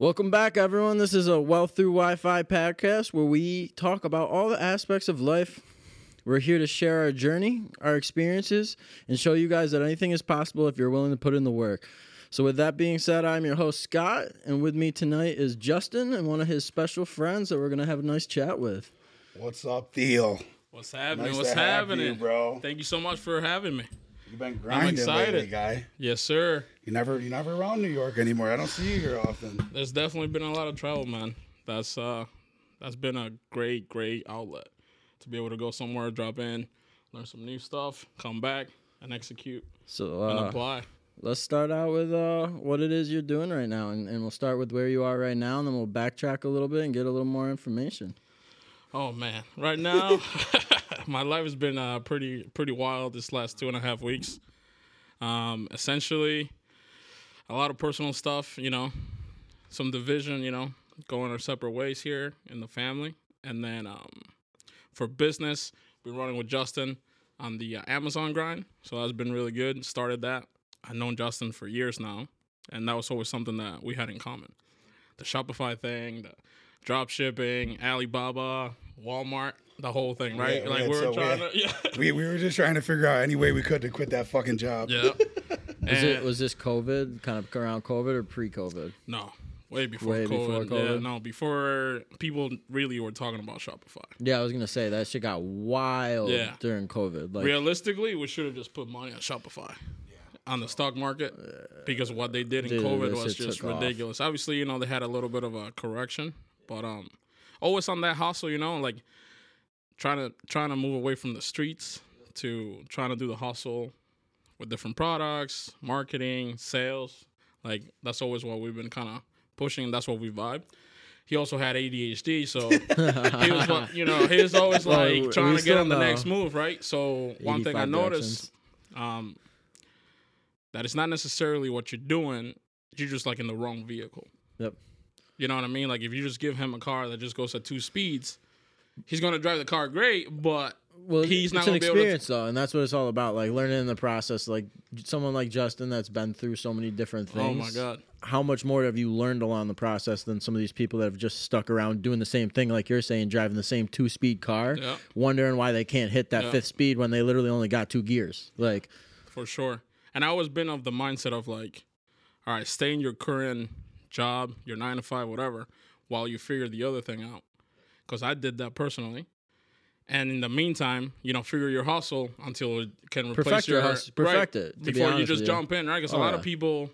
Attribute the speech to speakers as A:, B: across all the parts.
A: Welcome back, everyone. This is a Well Through Wi Fi podcast where we talk about all the aspects of life. We're here to share our journey, our experiences, and show you guys that anything is possible if you're willing to put in the work. So, with that being said, I'm your host, Scott, and with me tonight is Justin and one of his special friends that we're going to have a nice chat with.
B: What's up, Theo?
C: What's happening?
B: Nice
C: What's
B: to have
C: happening,
B: you, bro.
C: Thank you so much for having me.
B: You've been grinding
C: excited.
B: lately, guy.
C: Yes, sir.
B: You never, you never around New York anymore. I don't see you here often.
C: There's definitely been a lot of travel, man. That's uh, that's been a great, great outlet to be able to go somewhere, drop in, learn some new stuff, come back and execute
A: So,
C: and
A: uh,
C: apply.
A: let's start out with uh, what it is you're doing right now, and, and we'll start with where you are right now, and then we'll backtrack a little bit and get a little more information.
C: Oh man, right now, my life has been uh, pretty pretty wild this last two and a half weeks. Um, essentially, a lot of personal stuff, you know, some division, you know, going our separate ways here in the family, and then um, for business, been running with Justin on the uh, Amazon grind, so that's been really good. Started that. I've known Justin for years now, and that was always something that we had in common. The Shopify thing, the drop shipping, Alibaba, Walmart, the whole thing, right?
B: Yeah,
C: like
B: yeah,
C: we were
B: so
C: trying
B: we-
C: to, yeah,
B: We, we were just trying to figure out any way we could to quit that fucking job.
C: yeah.
A: Was, it, was this COVID, kind of around COVID or pre COVID?
C: no, way before
A: Way before
C: COVID. Yeah, no, before people really were talking about Shopify.
A: Yeah, I was gonna say that shit got wild
C: Yeah.
A: during COVID. Like,
C: Realistically, we should have just put money on Shopify. On the stock market, because what they did in
A: Dude,
C: COVID was just
A: took off.
C: ridiculous. Obviously, you know they had a little bit of a correction, but um, always on that hustle, you know, like trying to trying to move away from the streets to trying to do the hustle with different products, marketing, sales. Like that's always what we've been kind of pushing. That's what we vibe. He also had ADHD, so he was, like- you know, he was always like
A: we
C: trying to get on the
A: know.
C: next move, right? So one thing I noticed, um, that it's not necessarily what you're doing. You're just like in the wrong vehicle.
A: Yep.
C: You know what I mean? Like if you just give him a car that just goes at two speeds, he's gonna drive the car great, but
A: Well,
C: he's not
A: it's an
C: able to-
A: experience though, and that's what it's all about. Like learning in the process. Like someone like Justin that's been through so many different things.
C: oh my god,
A: How much more have you learned along the process than some of these people that have just stuck around doing the same thing, like you're saying, driving the same two speed car,
C: Yeah.
A: wondering why they can't hit that
C: Yeah.
A: fifth speed when they literally only got two gears. Like,
C: for sure. And I always been of the mindset of like, all right, stay in your current job, your nine to five, whatever, while you figure the other thing out. Because I did that personally. And in the meantime, you know, figure your hustle until it can replace
A: Perfect your
C: your
A: hustle- perfect
C: right,
A: it, to be
C: before you just
A: you.
C: jump in, right? Because
A: Oh,
C: a lot
A: yeah.
C: of people,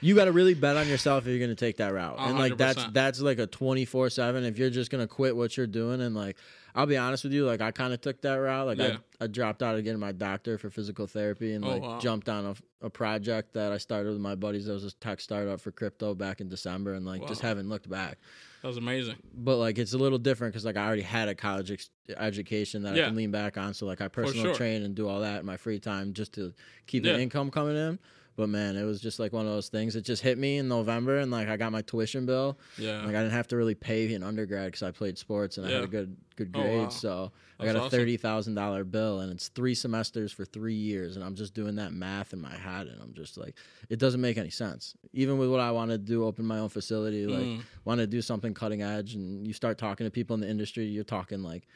A: you got to really bet on yourself if you're going to take that route. And like that's that's like a 24/7 if you're just going to quit what you're doing and like I'll be honest with you, like I kind of took that route. Like
C: Yeah.
A: I I dropped out of getting my doctor for physical therapy and
C: Oh,
A: like
C: wow.
A: jumped on a, a project that I started with my buddies. That was a tech startup for crypto back in December and like just haven't looked back.
C: that was amazing.
A: But like it's a little different because like I already had a college ex- education that I can lean back on. So like I personal
C: sure.
A: train and do all that in my free time just to keep
C: Yeah.
A: an income coming in. But man, it was just like one of those things. It just hit me in November, and like I got my tuition bill.
C: Yeah.
A: Like I didn't have to really pay in undergrad because I played sports and I had a good good
C: Oh,
A: grade.
C: wow.
A: So I got a thirty thousand dollar bill, and it's three semesters for three years, and I'm just doing that math in my head, and I'm just like, it doesn't make any sense. Even with what I want to do, open my own facility, like
C: Mm.
A: want to do something cutting edge, and you start talking to people in the industry, you're talking like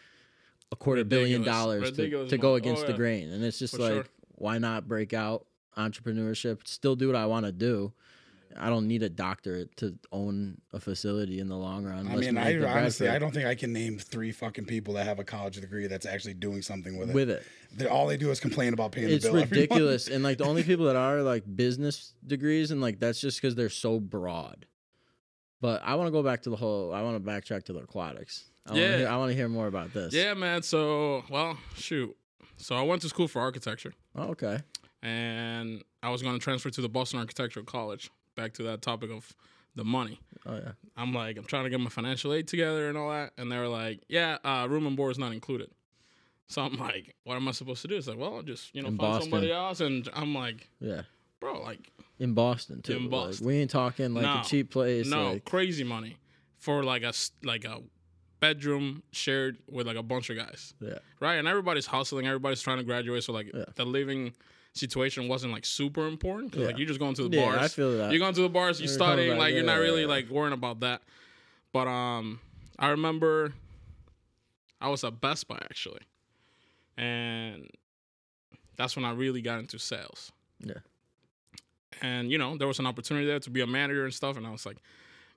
A: a quarter billion dollars to,
C: Ridiculous
A: to go
C: amount. Oh,
A: against the grain, and it's just
C: For
A: like,
C: sure.
A: why not break out entrepreneurship? Still do what I want to do. I don't need a doctorate to own a facility in the long run.
B: I mean, I honestly, I don't think I can name three fucking people that have a college degree that's actually doing something with it.
A: with it.
B: They're, all they do is complain about paying
A: It's
B: the bill. every
A: ridiculous, and like the only people that are like business degrees, and like that's just because they're so broad. But I want to go back to the whole. I want to backtrack to the aquatics. I wanna
C: Yeah.
A: hear, I want to hear more about this.
C: Yeah, man. So, well, shoot. So I went to school for architecture.
A: Oh, okay.
C: And I was going to transfer to the Boston Architectural College. Back to that topic of the money.
A: Oh yeah.
C: I'm like, I'm trying to get my financial aid together and all that, and they were like, yeah, uh, room and board is not included. So I'm like, what am I supposed to do? It's like, well, just you know,
A: In
C: find
A: Boston.
C: somebody else, and I'm like,
A: Yeah.
C: bro, like,
A: In Boston too.
C: In
A: Like, we ain't talking like
C: No.
A: a cheap place.
C: no,
A: like-
C: crazy money for like a s- like a bedroom shared with like a bunch of guys,
A: yeah.
C: right? And everybody's hustling, everybody's trying to graduate, so like
A: Yeah.
C: the living situation wasn't like super important. 'cause, Like
A: Yeah.
C: you're just going to the
A: Yeah,
C: bars.
A: I feel that.
C: You're going to the bars. You're
A: You're
C: studying. Like you're not
A: yeah,
C: really
A: yeah.
C: like worrying about that. But um, I remember I was at Best Buy actually, and that's when I really got into sales.
A: Yeah.
C: And you know, there was an opportunity there to be a manager and stuff, and I was like,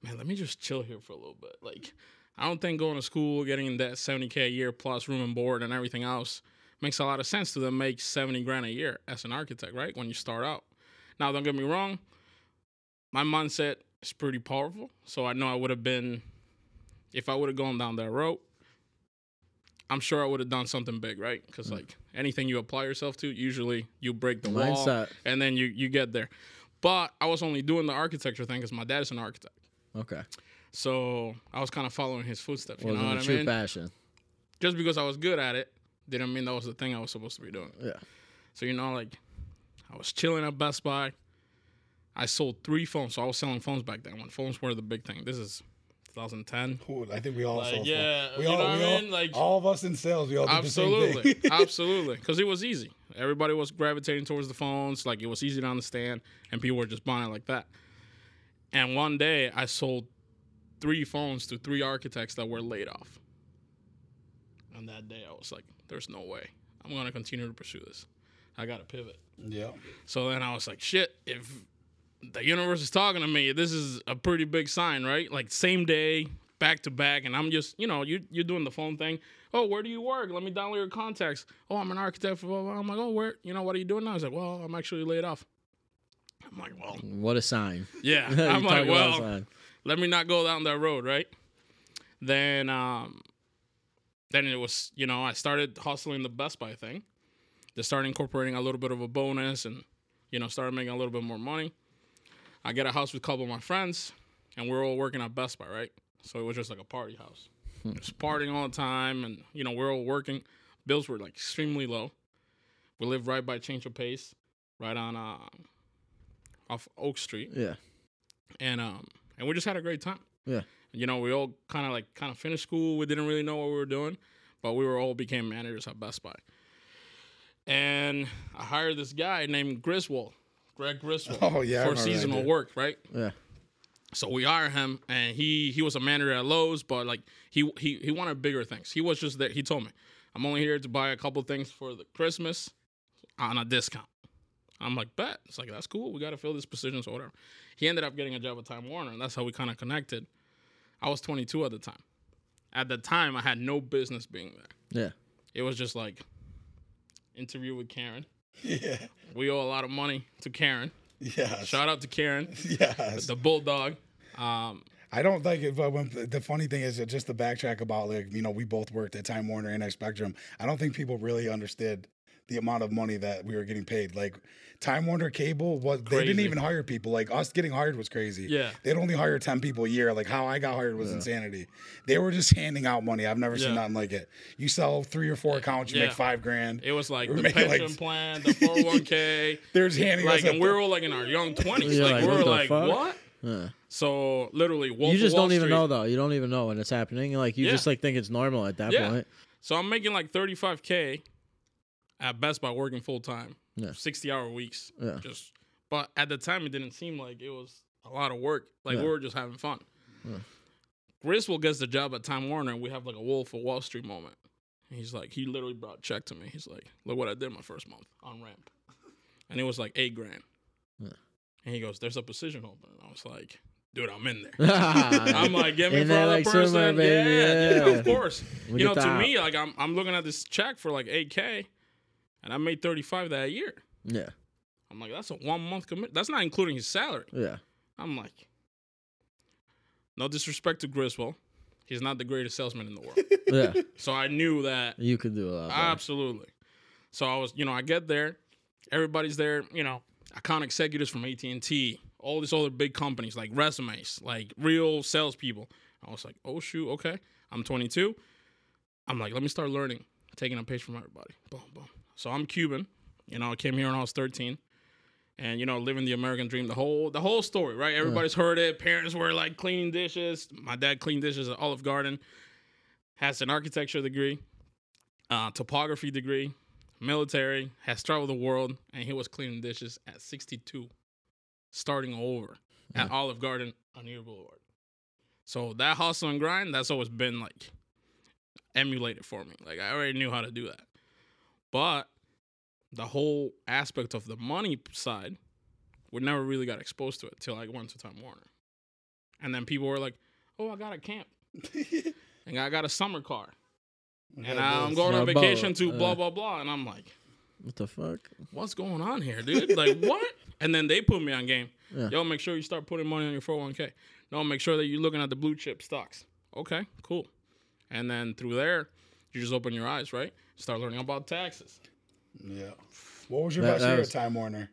C: man, let me just chill here for a little bit. Like, I don't think going to school, getting that 70k a year plus room and board and everything else makes a lot of sense to them make 70 grand a year as an architect, right? When you start out. Now, don't get me wrong, my mindset is pretty powerful. So I know I would have been, if I would have gone down that road, I'm sure I would have done something big, right? Because mm. like anything you apply yourself to, usually you break the wall and then you you get there. But I was only doing the architecture thing because my dad is an architect.
A: Okay.
C: So I was kind of following his footsteps. You know what I
A: true
C: mean?
A: passion.
C: Just because I was good at it didn't mean that was the thing I was supposed to be doing.
A: Yeah.
C: So you know, like I was chilling at Best Buy. I sold three phones. So I was selling phones back then when phones were the big thing. This is 2010.
B: Cool. I think we all
C: Like,
B: saw
C: yeah,
B: we
C: you
B: all,
C: know what
B: we
C: I
B: all,
C: mean? Like-
B: all of us in sales, we all did the same
C: Absolutely,
B: thing.
C: absolutely. Because it was easy. Everybody was gravitating towards the phones. Like it was easy to understand, and people were just buying it like that. And one day, I sold three phones to three architects that were laid off. And that day, I was like, "There's no way I'm gonna continue to pursue this. I gotta pivot."
B: yeah.
C: So then I was like, "Shit! If the universe is talking to me, this is a pretty big sign, right? Like same day, back to back, and I'm just, you know, you you're doing the phone thing. Oh, where do you work? Let me download your contacts. Oh, I'm an architect. For blah, blah, blah. I'm like, oh, where? You know, what are you doing now? He's like, well, I'm actually laid off. I'm like, well,
A: What a sign.
C: yeah. I'm like, well, let me not go down that road, right? Then, um, then it was, you know, I started hustling the Best Buy thing. Just started incorporating a little bit of a bonus, and you know, started making a little bit more money. I get a house with a couple of my friends, and we're all working at Best Buy, right? So it was just like a party house, just partying all the time, and you know, we're all working. Bills were like extremely low. We lived right by Change of Pace, right on uh, off Oak Street
A: Yeah.
C: and um and we just had a great time.
A: Yeah.
C: You know, we all kind of like kind of finished school. We didn't really know what we were doing, but we were all became managers at Best Buy. And I hired this guy named Griswold, Greg Griswold,
B: Oh, yeah,
C: for
B: that
C: seasonal work, right?
A: Yeah.
C: So we hired him, and he he was a manager at Lowe's, but like he he he wanted bigger things. He was just there. He told me, "I'm only here to buy a couple things for the Christmas on a discount." I'm like, "Bet." It's like that's cool. We got to fill this position, so whatever. He ended up getting a job at Time Warner, and that's how we kind of connected. I was 22 at the time. At the time, I had no business being there.
A: Yeah.
C: It was just like interview with Karen.
B: Yeah.
C: We owe a lot of money to Karen.
B: Yeah.
C: Shout out to Karen,
B: Yeah.
C: the bulldog. Um,
B: I don't think it, but when the funny thing is just the backtrack about like you know we both worked at Time Warner and X Spectrum. I don't think people really understood the amount of money that we were getting paid. Like Time Warner Cable was they didn't even hire people. Like us getting hired was crazy.
C: Yeah.
B: they'd only hire ten people a year. Like how I got hired was insanity. They were just handing out money. I've never seen nothing like it. You sell three or four eh, accounts, you
C: Yeah.
B: make five grand.
C: It was like
B: We're
C: the
B: making, like-
C: pension plan, the 401k.
B: There's handing
C: like,
B: us
C: and
B: a-
C: we're all like in our young 20s.
A: You're
C: like,
A: like,
C: we
A: what
C: were like,
A: fuck?
C: what?
A: Yeah.
C: So, literally, Wolf
A: you just
C: Wall
A: don't even know though. You don't even know when it's happening. Like you
C: Yeah.
A: just like think it's normal at that
C: Yeah.
A: point.
C: So, I'm making like 35K at Best Buy working full time,
A: Yeah.
C: 60 hour weeks.
A: Yeah.
C: Just, but at the time, it didn't seem like it was a lot of work. Like,
A: Yeah.
C: we were just having fun. Griswold gets the job at Time Warner, and we have like a Wolf of Wall Street moment. And he's like, he literally brought a check to me. He's like, look what I did my first month on ramp. And it was like eight grand.
A: Yeah.
C: And he goes, there's a position open. And I was like, dude, I'm in there. I'm like, get me
A: In
C: for
A: there like
C: person. Yeah, yeah,
A: yeah.
C: of course. You know, to
A: that.
C: me, like I'm I'm looking at this check for like 8K and I made 35 that year.
A: Yeah.
C: I'm like, that's a one month commit. That's not including his salary.
A: Yeah.
C: I'm like, no disrespect to Griswold. He's not the greatest salesman in the world.
A: Yeah.
C: so I knew that
A: You could do a lot. better.
C: Absolutely. So I was, you know, I get there, everybody's there, you know, account executives from AT and T, all these other big companies like resumes, like real salespeople. I was like, oh shoot, okay. I'm 22. I'm like, let me start learning, taking a page from everybody. Boom, boom. So I'm Cuban. You know, I came here when I was 13. And you know, living the American dream, the whole the whole story, right? Everybody's heard it. Parents were like cleaning dishes. My dad cleaned dishes at Olive Garden. Has an architecture degree, uh, topography degree, military, has traveled the world, and he was cleaning dishes at 62, starting over at Olive Garden on Erie Boulevard. So that hustle and grind, that's always been like emulated for me. Like I already knew how to do that. But the whole aspect of the money side, we never really got exposed to it till I went to Time Warner. And then people were like, "Oh, I got a camp, and I got a summer car, and I'm going on
A: Yeah, boat,
C: vacation to
A: uh.
C: blah blah blah." And I'm like,
A: What the fuck?
C: "What's going on here, dude? Like what?" And then they put me on game.
A: Yeah.
C: Yo, make sure you start putting money on your 401k. No, make sure that you're looking at the blue chip stocks. Okay, cool. And then through there, you just open your eyes, right? Start learning about taxes.
B: Yeah. What was your
A: That-
B: best
A: that
B: year
A: was-
B: at Time Warner?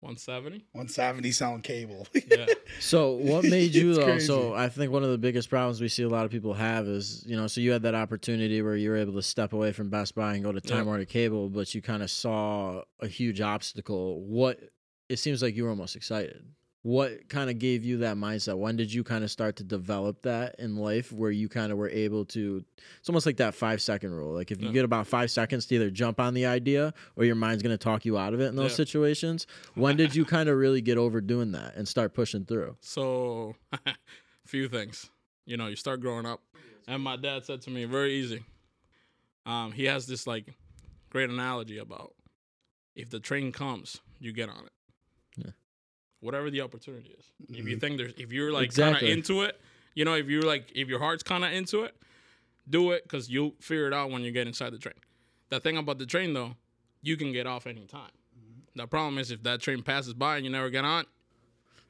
C: 170.
B: 170 sound cable.
C: Yeah.
A: So what made you though?
B: crazy.
A: So I think one of the biggest problems we see a lot of people have is you know so you had that opportunity where you were able to step away from Best Buy and go to Time
C: Yeah.
A: Warner Cable, but you kind of saw a huge obstacle. What it seems like you were almost excited. What kind of gave you that mindset? When did you kind of start to develop that in life where you kind of were able to? It's almost like that five second rule. Like if you
C: Yeah.
A: get about five seconds to either jump on the idea or your mind's going to talk you out of it in those
C: Yeah.
A: situations. When did you kind of really get over doing that and start pushing through?
C: So, few things. You know, you start growing up, and my dad said to me, very easy. Um, he has this like great analogy about if the train comes, you get on it. Whatever the opportunity is. If
B: Mm-hmm.
C: you think there's, if you're like
A: Exactly.
C: kind of into it, you know, if you're like, if your heart's kind of into it, do it because you'll figure it out when you get inside the train. The thing about the train though, you can get off anytime.
A: Mm-hmm.
C: The problem is if that train passes by and you never get on,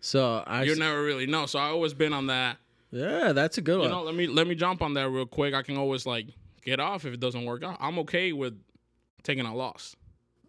A: So I,
C: you never really know. So I always been on that.
A: yeah, that's a good
C: You
A: one.
C: know, let me let me jump on that real quick. I can always like get off if it doesn't work out. I'm okay with taking a loss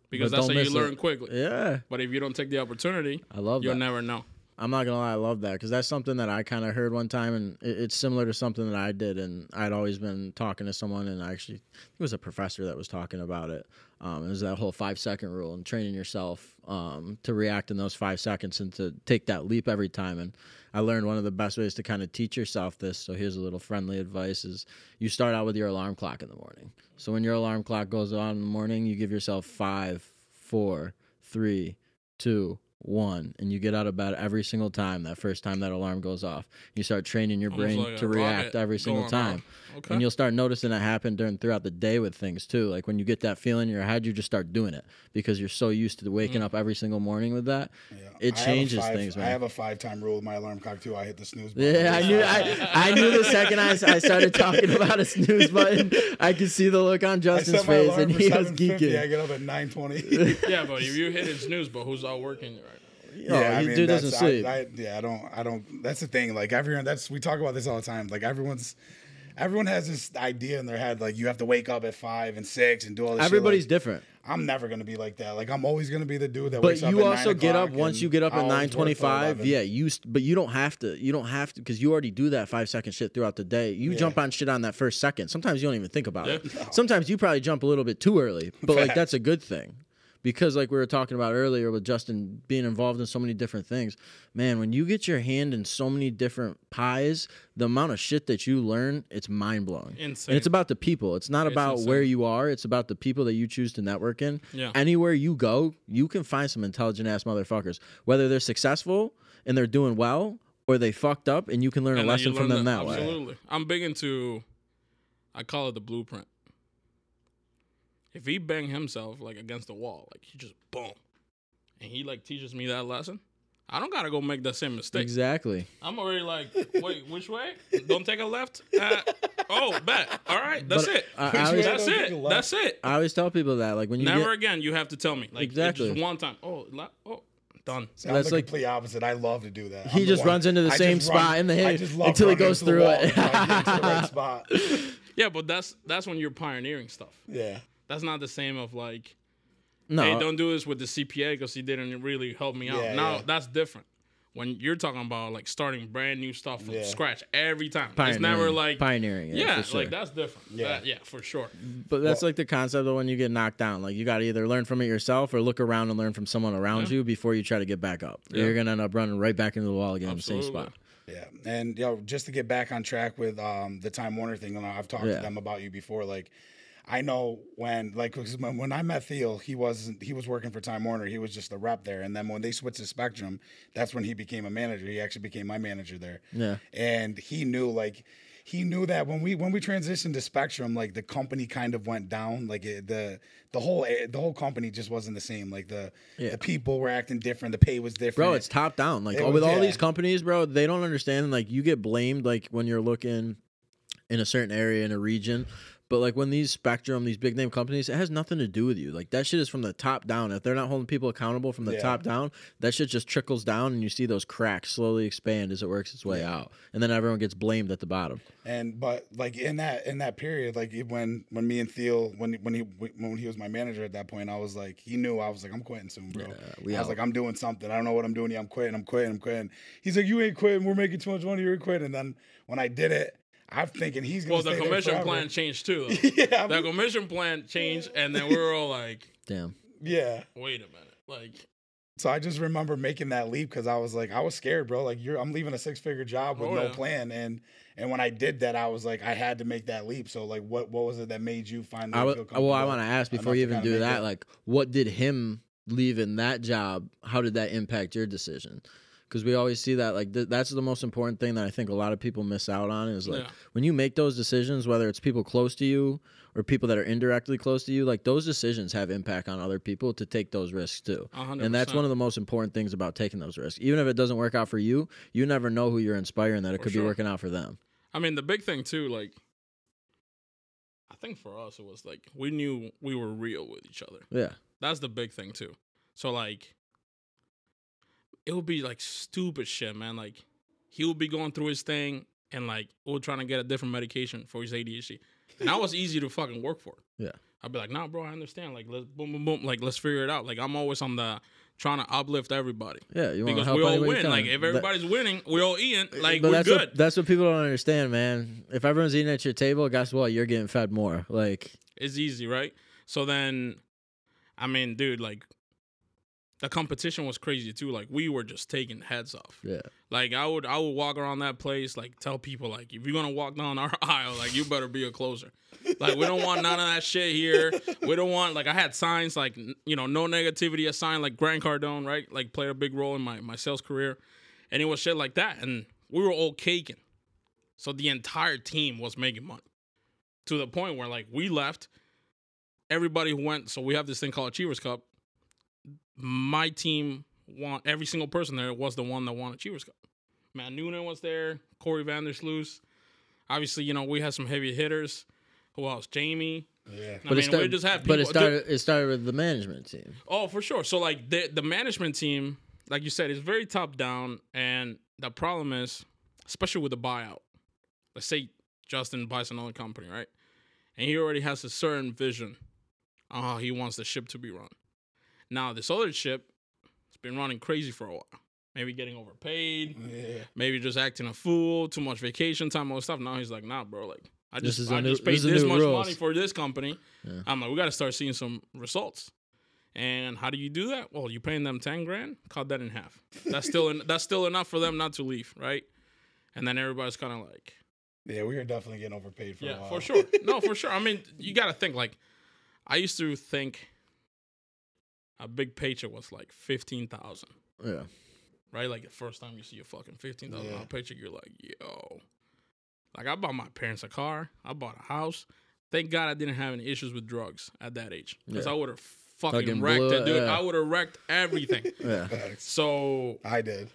C: because
A: But
C: that's how you learn
A: it.
C: quickly.
A: yeah,
C: But if you don't take the opportunity,
A: I love
C: you'll
A: that.
C: never know.
A: I'm not gonna lie, I love that because that's something that I kind of heard one time, and it, it's similar to something that I did, and I'd always been talking to someone, and I actually it was a professor that was talking about it. Um, it was that whole five second rule and training yourself um, to react in those five seconds and to take that leap every time. And I learned one of the best ways to kind of teach yourself this. So here's a little friendly advice: is you start out with your alarm clock in the morning. So when your alarm clock goes on in the morning, you give yourself five, four, three, two, one, and you get out of bed every single time. That first time that alarm goes off, you start training your
C: Almost
A: brain
C: like
A: to react every single time.
C: off. Okay.
A: And you'll start noticing it happen during throughout the day with things too. Like when you get that feeling in your head, you just start doing it because you're so used to
C: Mm.
A: waking up every single morning with that.
B: Yeah.
A: It
B: I have a
A: changes
B: five-
A: things,
B: I have a five time rule with my alarm clock too. I hit the snooze button.
A: Yeah, I knew. I, I knew the second I, I started talking about a snooze button, I could see the look on
B: I
A: Justin's
B: set my
A: face,
B: alarm
A: and
B: for
A: he was
B: 7:50. I get up at 9:20.
C: yeah, but if you hit it snooze, but who's all working right now?
A: Oh,
B: yeah, I mean,
A: dude doesn't
B: I-
A: sleep.
B: I, yeah, I don't, I don't. That's the thing. Like everyone, that's we talk about this all the time. Like everyone's, everyone has this idea in their head. Like you have to wake up at five and six and do all this. shit.
A: Everybody's
B: Like,
A: different.
B: I'm never gonna be like that. Like I'm always gonna be the dude that.
A: But
B: wakes up
A: you
B: at
A: also
B: 9
A: get up once you get up at
B: I'll
A: nine twenty-five. Yeah, you. st- But you don't have to. You don't have to because you already do that five second shit throughout the day. You
B: Yeah.
A: jump on shit on that first second. Sometimes you don't even think about it.
C: Yeah.
A: Sometimes you probably jump a little bit too early, but like that's a good thing. Because like we were talking about earlier with Justin being involved in so many different things, man, when you get your hand in so many different pies, the amount of shit that you learn, it's mind blowing.
C: Insane.
A: And it's about the people. It's not
C: It's
A: about
C: insane.
A: where you are. It's about the people that you choose to network in.
C: Yeah.
A: Anywhere you go, you can find some intelligent ass motherfuckers. Whether they're successful and they're doing well, or they fucked up, and you can learn
C: And
A: a lesson from them that, way.
C: Absolutely. I'm big into. I call it the blueprint. If he bang himself like against the wall, like he just boom, and he like teaches me that lesson, I don't gotta go make that same mistake.
A: Exactly.
C: I'm already like, wait, which way? Don't take a left. Uh, oh, bet. All right, that's
A: But
C: it.
A: I- I always-
C: that's
B: Don't take a
C: it. That's it.
A: I always tell people that, like when you
C: Never
A: get,
C: again. You have to tell me. Like
A: Exactly.
C: just one time. Oh, left. Oh, done.
B: See, I'm
A: That's
B: the
A: like-
B: complete opposite. I love to do that.
A: He
B: I'm
A: just runs into the
B: I
A: same
B: just run-
A: spot in the
B: I
A: hit
B: just love
A: until he goes through it.
B: until I get to the right spot.
C: Yeah, but that's that's when you're pioneering stuff.
B: Yeah.
C: That's not the same of like,
A: no,
C: hey, don't do this with the CPA because he didn't really help me out.
B: Yeah,
C: now
B: yeah.
C: that's different. When you're talking about like starting brand new stuff from
B: Yeah.
C: scratch every time, it's never like
A: pioneering. Yeah,
C: yeah,
A: for sure.
C: like that's different.
B: Yeah.
C: That- yeah, for sure.
A: But that's
B: Well-
A: like the concept of when you get knocked down. Like you got to either learn from it yourself or look around and learn from someone around
C: Yeah.
A: you before you try to get back up.
C: Yeah.
A: You're gonna end up running right back into the wall again in the same spot.
B: Yeah, and yo, just to get back on track with um, the Time Warner thing, and I've talked
A: Yeah.
B: to them about you before. Like, I know when like when, when I met Theo, he wasn't he was working for Time Warner. He was just a rep there, and then when they switched to Spectrum, that's when he became a manager. He actually became my manager there.
A: Yeah.
B: and he knew like he knew that when we when we transitioned to Spectrum, like the company kind of went down. Like it, the the whole eh, the whole company just wasn't the same. Like the
A: Yeah.
B: the people were acting different. The pay was different.
A: bro it's top down like
B: It
A: with all
B: yeah.
A: these companies bro they don't understand like you get blamed like when you're looking in a certain area in a region but like when these spectrum these big name companies it has nothing to do with you like that shit is from the top down if they're not holding people accountable from the
B: Yeah.
A: top down that shit just trickles down and you see those cracks slowly expand as it works its way out and then everyone gets blamed at the bottom
B: And but like in that in that period, like when when me and Theo when when he when he was my manager at that point, I was like he knew I was like I'm quitting soon, bro.
A: we
B: I was
A: out.
B: like I'm doing something. I don't know what I'm doing. I'm quitting. I'm quitting. I'm quitting. He's like you ain't quitting. We're making too much money. You're quitting. And then when I did it, I'm thinking he's gonna.
C: Well, the
B: stay
C: commission
B: forever.
C: plan changed too.
B: Yeah,
C: the
B: I'm-
C: commission plan changed, and then we were all like,
A: damn
B: yeah.
C: "Wait a minute!" Like,
B: So I just remember making that leap because I was like, I was scared, bro. Like you're, I'm leaving a six figure job with
C: Oh,
B: no
C: yeah.
B: plan, and and when I did that, I was like, I had to make that leap. So like, what what was it that made you finally
A: I
B: feel
A: well i want to ask
B: enough
A: before you even do that
B: it?
A: like what did him leaving that job how did that impact your decision because we always see that like th- that's the most important thing that i think a lot of people miss out on is like
C: Yeah.
A: when you make those decisions whether it's people close to you or people that are indirectly close to you like those decisions have impact on other people to take those risks too
C: a hundred
A: and that's one of the most important things about taking those risks even if it doesn't work out for you you never know who you're inspiring that it
C: For
A: could be working out for them
C: I mean, the big thing too, like, I think for us it was like we knew we were real with each other.
A: yeah
C: That's the big thing too. So like, it would be like stupid shit, man. Like, he would be going through his thing, and like, we were trying to get a different medication for his ADHD, and that was easy to fucking work for.
A: Yeah.
C: I'd be like, nah, bro, I understand. Like, let's boom, boom, boom. Like, let's figure it out. Like, I'm always on the trying to uplift everybody
A: yeah you want to
C: because
A: help
C: we all
A: any way you
C: win. Like, if
A: That-
C: everybody's winning, we all eating. Eh,
A: like,
C: we're
A: that's
C: good.
A: what that's what people don't understand, man. If everyone's eating at your table, guess what? You're getting fed more. Like,
C: It's easy, right? So then, I mean, dude, like, the competition was crazy too. Like, we were just taking heads off.
A: yeah,
C: Like, I would, I would walk around that place, like, tell people, like, if you're gonna walk down our aisle, like, you better be a closer. Like, we don't want none of that shit here. We don't want, like, I had signs like, you know, no negativity. A sign like Grant Cardone, right? Like, played a big role in my my sales career, and it was shit like that. And we were all caking. So the entire team was making money to the point where like we left, everybody went. So we have this thing called Achievers Cup. My team won. Every single person there was the one that won Achievers Cup. Matt Noonan was there. Corey Vandersloos. Obviously, you know we had some heavy hitters. Who else? Jamie.
B: yeah.
C: I mean,
A: sta-
C: we just have people.
A: but it started it started with the management team.
C: Oh, for sure. So like the the management team, like you said, is very top down, and the problem is, especially with the buyout. Let's say Justin buys another company, right? And he already has a certain vision on how he wants the ship to be run. Now this other ship, it's been running crazy for a while. Maybe getting overpaid,
B: Yeah.
C: maybe just acting a fool, too much vacation time, all this stuff. Now he's like, nah, bro, like I
A: This
C: just
A: is
C: I
A: new-
C: just paid
A: is the
C: this much
A: rules.
C: money for this company.
A: Yeah.
C: I'm like, we got to start seeing some results. And how do you do that? Well, you paying them ten grand, cut that in half. That's still en- that's still enough for them not to leave, right? And then everybody's kind of like,
B: Yeah, we are definitely getting overpaid for a
C: yeah,
B: while.
C: for sure. No, for sure. I mean, you got to think like, I used to think a big paycheck was like fifteen thousand,
A: Yeah,
C: right? Like the first time you see a fucking fifteen thousand
B: Yeah.
C: dollar paycheck, you're like, yo. Like I bought my parents a car, I bought a house. Thank God I didn't have any issues with drugs at that age, because
A: Yeah.
C: I would have fucking,
A: Fucking
C: wrecked
A: blew
C: it,
A: it,
C: dude.
A: yeah.
C: I would have wrecked everything.
A: yeah.
C: So
B: I did.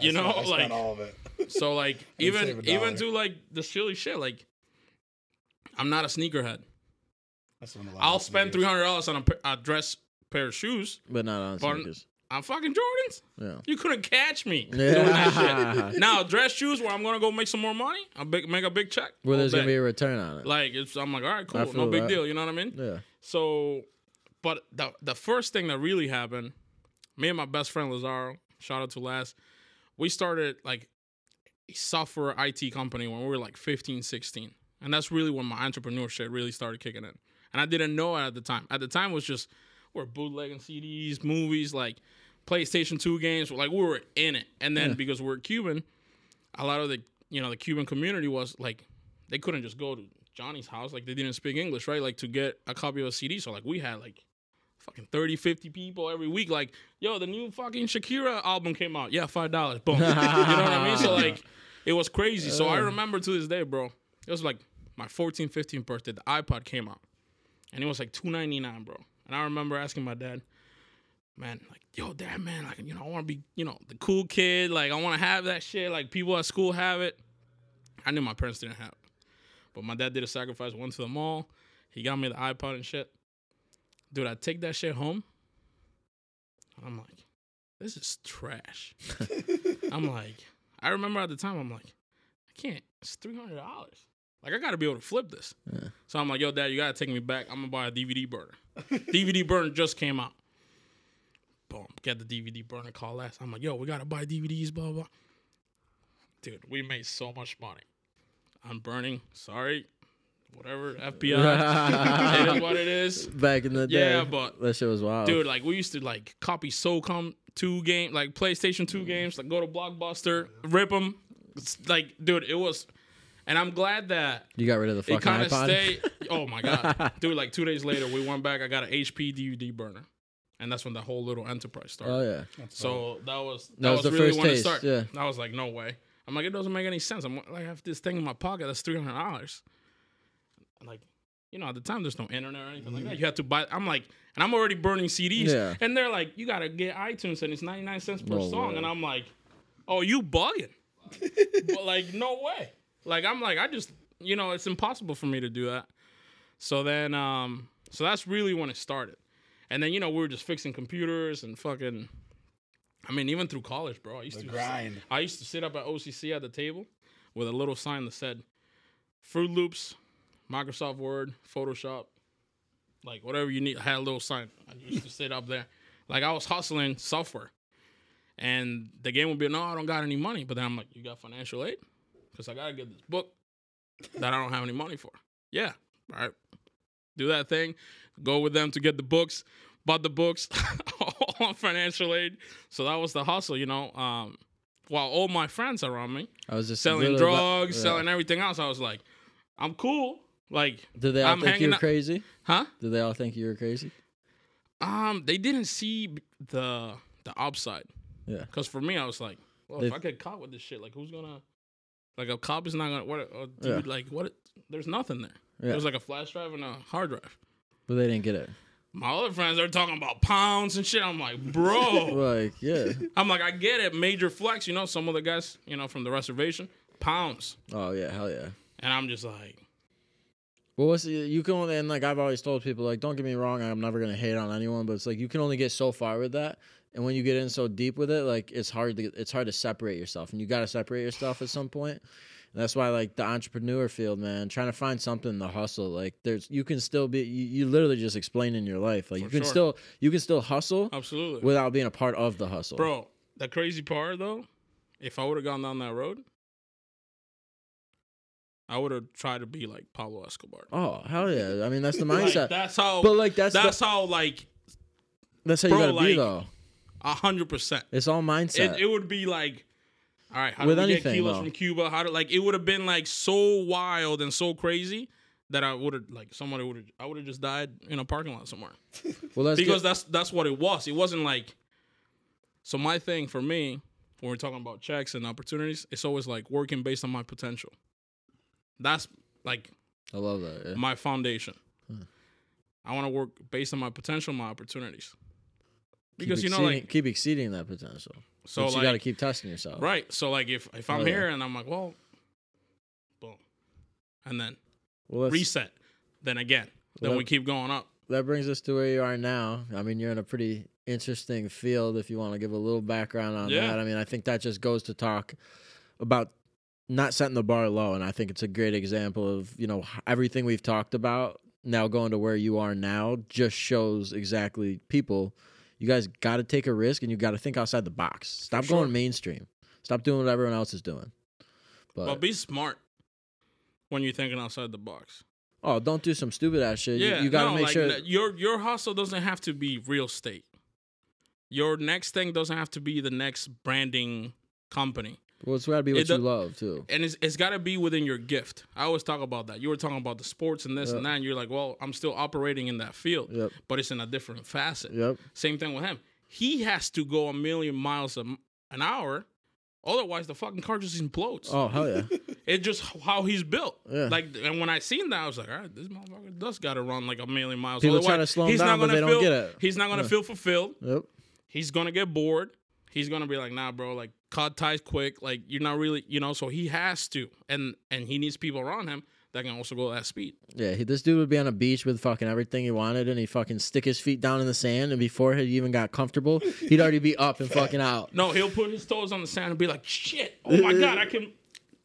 B: I
C: you know,
B: spent, I
C: like
B: spent all of it.
C: So like even even to like the silly shit, like I'm not a sneakerhead.
B: That's when a lot
C: I'll spend three hundred dollars on a, a dress pair of shoes.
A: But not on
C: But-
A: sneakers.
C: I'm fucking Jordans.
A: Yeah.
C: You couldn't catch me doing that
A: Yeah.
C: shit. Now dress shoes where I'm gonna go make some more money. I big make a big check.
A: Where there's gonna be a return on it.
C: like it's I'm like all right cool no big
A: that.
C: deal. You know what I mean?
A: yeah.
C: So, but the the first thing that really happened, me and my best friend Lazaro, shout out to Laz, we started like a software IT company when we were like 15, 16. And that's really when my entrepreneurship really started kicking in. And I didn't know it at the time. At the time it was just we're bootlegging CDs, movies, like PlayStation 2 games, like we were in it. And then because we're Cuban, a lot of the you know, the Cuban community was like they couldn't just go to Johnny's house. Like they didn't speak English, right? Like to get a copy of a CD. So like we had like fucking 30, 50 people every week. Like, yo, the new fucking Shakira album came out. Yeah, five dollars. Boom. you know what I mean? So like it was crazy. So I remember to this day, bro. It was like my 14th, 15th birthday. The iPod came out. And it was like two ninety nine, bro. And I remember asking my dad, man, like, yo, dad, man, like, you know, I want to be, you know, the cool kid. Like, I want to have that shit. Like, people at school have it. I knew my parents didn't have it. But my dad did a sacrifice, went to the mall. He got me the iPod and shit. Dude, I take that shit home. I'm like, this is trash. I'm like, I remember at the time, I'm like, I can't. It's three hundred dollars. Like I got to be able to flip this. Yeah. So I'm like, yo, dad, you gotta take me back. I'm gonna buy a DVD burner. DVD burner just came out. Boom, get the DVD burner. Call Laz. I'm like, yo, we gotta buy DVDs. Blah blah. Dude, we made so much money. I'm burning. Sorry, whatever. FBI. it is what it is.
A: Back in the day.
C: Yeah, but-
A: that shit was wild.
C: Dude, like we used to like copy SOCOM two game, like PlayStation two mm. games, like go to Blockbuster, rip them. Like, dude, it was, and I'm glad that
A: you got rid of the
C: it
A: fucking
C: kind of
A: iPod.
C: stayed. Oh my god, dude! Like two days later, we went back. I got an HP DVD burner, and that's when the whole little enterprise started.
A: oh yeah.
C: So that was that,
A: That was
C: was,
A: the
C: really
A: first
C: when it
A: taste,
C: started.
A: yeah.
C: I was like, no way. I'm like, it doesn't make any sense. I'm like, I have this thing in my pocket that's three hundred dollars. Like, you know, at the time there's no internet or anything like that. Mm-hmm. You have to buy. I'm like, and I'm already burning CDs,
A: Yeah.
C: and they're like, you gotta get iTunes, and it's 99 cents per
A: No
C: song,
A: way.
C: and I'm like, oh, you bugging? but like, no way. Like, I'm like, I just, you know, it's impossible for me to do that. So then, um, so that's really when it started. And then, you know, we were just fixing computers and fucking. I mean, even through college, bro. I used
B: The
C: to
B: grind.
C: I used to sit up at OCC at the table with a little sign that said FruityLoops, Microsoft Word, Photoshop, like whatever you need. I had a little sign. I used to sit up there. Like I was hustling software. And the game would be, no, I don't got any money. But then I'm like, you got financial aid? Because I got to get this book that I don't have any money for. Yeah. All right. Do that thing. Go with them to get the books. Bought the books on financial aid. So that was the hustle, you know. Um, while all my friends around me
A: I was just
C: selling drugs,
A: yeah.
C: selling everything else, I was like, I'm cool. Like,
A: Did they all
C: I'm
A: think you
C: hanging
A: were
C: out-
A: crazy?
C: huh?
A: Did they all think you were crazy?
C: Um, they didn't see the the upside.
A: Yeah.
C: Because for me, I was like, well,
A: They-
C: if I get caught with this shit, like, who's gonna, like, a cop is not gonna, what, a, a
A: Yeah.
C: dude, like, what? There's nothing there.
A: Yeah.
C: There was like a flash drive and a hard drive.
A: But they didn't get it.
C: My other friends, they're talking about pounds and shit. I'm like, bro.
A: Like, yeah.
C: I'm like, I get it, major flex. You know, some of the guys, you know, from the reservation, pounds,
A: Oh yeah, hell yeah.
C: and I'm just like,
A: Well, what's the, you can only and like I've always told people like don't get me wrong I'm never gonna hate on anyone but it's like you can only get so far with that and when you get in so deep with it like it's hard to it's hard to separate yourself and you got to separate yourself at some point and that's why like the entrepreneur field man trying to find something to hustle like there's you can still be you, you literally just explain in your life like you can
C: sure.
A: still you can still hustle
C: absolutely,
A: without being a part of the hustle
C: bro. The crazy part though, if I would have gone down that road, I would have tried to be like Pablo Escobar.
A: oh hell yeah I mean that's the
C: Like,
A: mindset
C: that's how.
A: but like that's
C: that's
A: the,
C: how like
A: that's how
C: bro,
A: you gotta be though
C: a hundred percent.
A: it's all mindset
C: It, it would be like, all right, how
A: With
C: do we
A: anything,
C: get kilos
A: though.
C: from Cuba? How do like it would have been like so wild and so crazy that I would have like somebody would have I would have just died in a parking lot somewhere
A: well that's
C: because that's that's what it was. It wasn't like. So my thing for me, when we're talking about checks and opportunities, it's always like working based on my potential. That's like
A: I love that yeah.
C: my foundation. Hmm. I want to work based on my potential, my opportunities. Because you know, like
A: keep exceeding that potential.
C: so,
A: but you got to keep testing yourself.
C: Right. So like if if I'm
A: Oh, yeah.
C: here and I'm like, well, boom, and then
A: Well,
C: reset, then again, then
A: Well,
C: we keep going up.
A: that brings us to where you are now. I mean, you're in a pretty interesting field. If you want to give a little background on
C: Yeah.
A: that, I mean, I think that just goes to talk about not setting the bar low, and I think it's a great example of you know everything we've talked about now going to where you are now just shows exactly people. You guys got to take a risk, and you got to think outside the box. Stop
C: sure.
A: going mainstream. Stop doing what everyone else is doing. But,
C: But be smart when you're thinking outside the box.
A: oh, don't do some stupid ass shit. You-
C: Yeah,
A: you, got to
C: no,
A: make
C: like,
A: sure.
C: your your hustle doesn't have to be real estate. Your next thing doesn't have to be the next branding company.
A: Well, it's got to be what
C: It
A: you love too.
C: and it's, it's got to be within your gift. I always talk about that. You were talking about the sports and this and that. And you're like, well, I'm still operating in that field,
A: Yep.
C: but it's in a different facet.
A: Yep.
C: Same thing with him. He has to go a million miles a an hour, otherwise the fucking car just implodes.
A: Oh hell yeah.
C: It's just how he's built.
A: Yeah.
C: Like, and when I seen that, I was like, all right, this motherfucker does got to run like a million miles.
A: People
C: Otherwise,
A: to slow him
C: he's
A: down,
C: not
A: but
C: gonna
A: don't
C: feel,
A: get it.
C: He's not gonna
A: Yeah.
C: feel fulfilled.
A: Yep.
C: He's gonna get bored. He's gonna be like, nah, bro, like cut ties quick. Like you're not really, you know. So he has to, and and he needs people around him that can also go that speed.
A: Yeah, he, this dude would be on a beach with fucking everything he wanted, and he fucking stick his feet down in the sand, and before he even got comfortable, he'd already be up and fucking out.
C: No, he'll put his toes on the sand and be like, shit, oh my god, I can.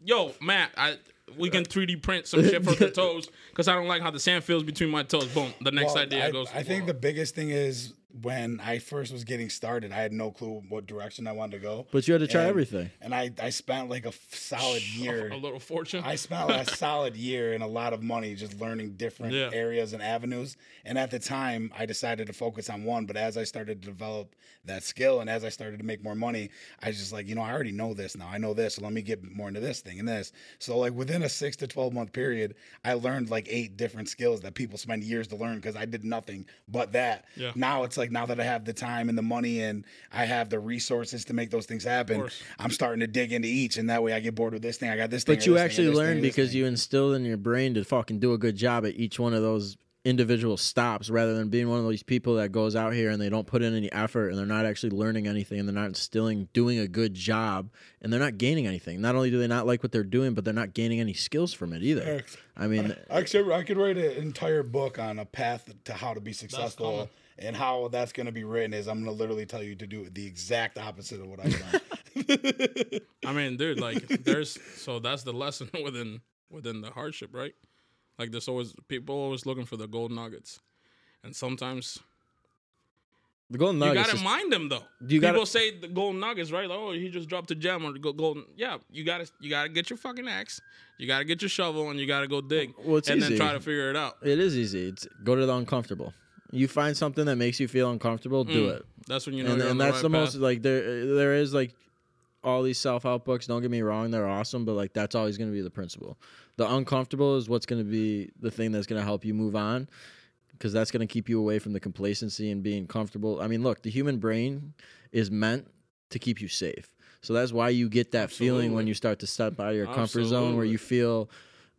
C: Yo, Matt, I we can 3D print some shit for the toes because I don't like how the sand feels between my toes. Boom, the next
B: Well,
C: idea
B: I,
C: goes.
B: I think the biggest thing is when I first was getting started, I had no clue what direction I wanted to go.
A: But you had to try
B: And-
A: everything.
B: And I, I spent like a f- solid year.
C: a little fortune.
B: I spent a solid year and a lot of money just learning different
C: Yeah.
B: areas and avenues. And at the time, I decided to focus on one. But as I started to develop that skill and as I started to make more money, I was just like, you know, I already know this now. I know this. So let me get more into this thing and this. So, like, within a six to 12 month period, I learned like eight different skills that people spend years to learn because I did nothing but that.
C: Yeah.
B: Now it's like, now that I have the time and the money and I have the resources to make those things happen. I'm starting to dig into each. And that way I get bored with this thing. I got this thing.
A: But you
B: this thing, or
A: actually
B: this thing, or
A: learned because
B: thing.
A: you instilled in your brain to fucking do a good job at each one of those individual stops rather than being one of these people that goes out here and they don't put in any effort and they're not actually learning anything and they're not instilling doing a good job and they're not gaining anything. Not only do they not like what they're doing, but they're not gaining any skills from it either. I mean,
B: Actually, I could write an entire book on a path to how to be
C: coming.
B: successful. And how that's going to be written is I'm going to literally tell you to do the exact opposite of what I've done.
C: I mean, dude, like there's so that's the lesson within within the hardship, right? Like there's always people always looking for the gold nuggets, and sometimes
A: the
C: gold
A: nuggets you
C: gotta
A: is-
C: mind them though.
A: You
C: people
A: gotta-
C: say the gold nuggets, right? Like, oh, he just dropped a gem or the go- golden. Yeah, you gotta you gotta get your fucking axe, you gotta get your shovel, and you gotta go dig,
A: Well, it's
C: and
A: easy.
C: then try to figure it out.
A: it is easy. It's go to the uncomfortable. You find something that makes you feel uncomfortable, do
C: Mm.
A: it.
C: That's when you know
A: and,
C: you're on
A: and
C: the
A: that's
C: right
A: the
C: path.
A: most like there there is like all these self-help books don't get me wrong they're awesome but like that's always going to be the principle the uncomfortable is what's going to be the thing that's going to help you move on because that's going to keep you away from the complacency and being comfortable i mean look the human brain is meant to keep you safe so that's why you get that feeling when you start to step out of your comfort zone where
C: Absolutely.
A: you feel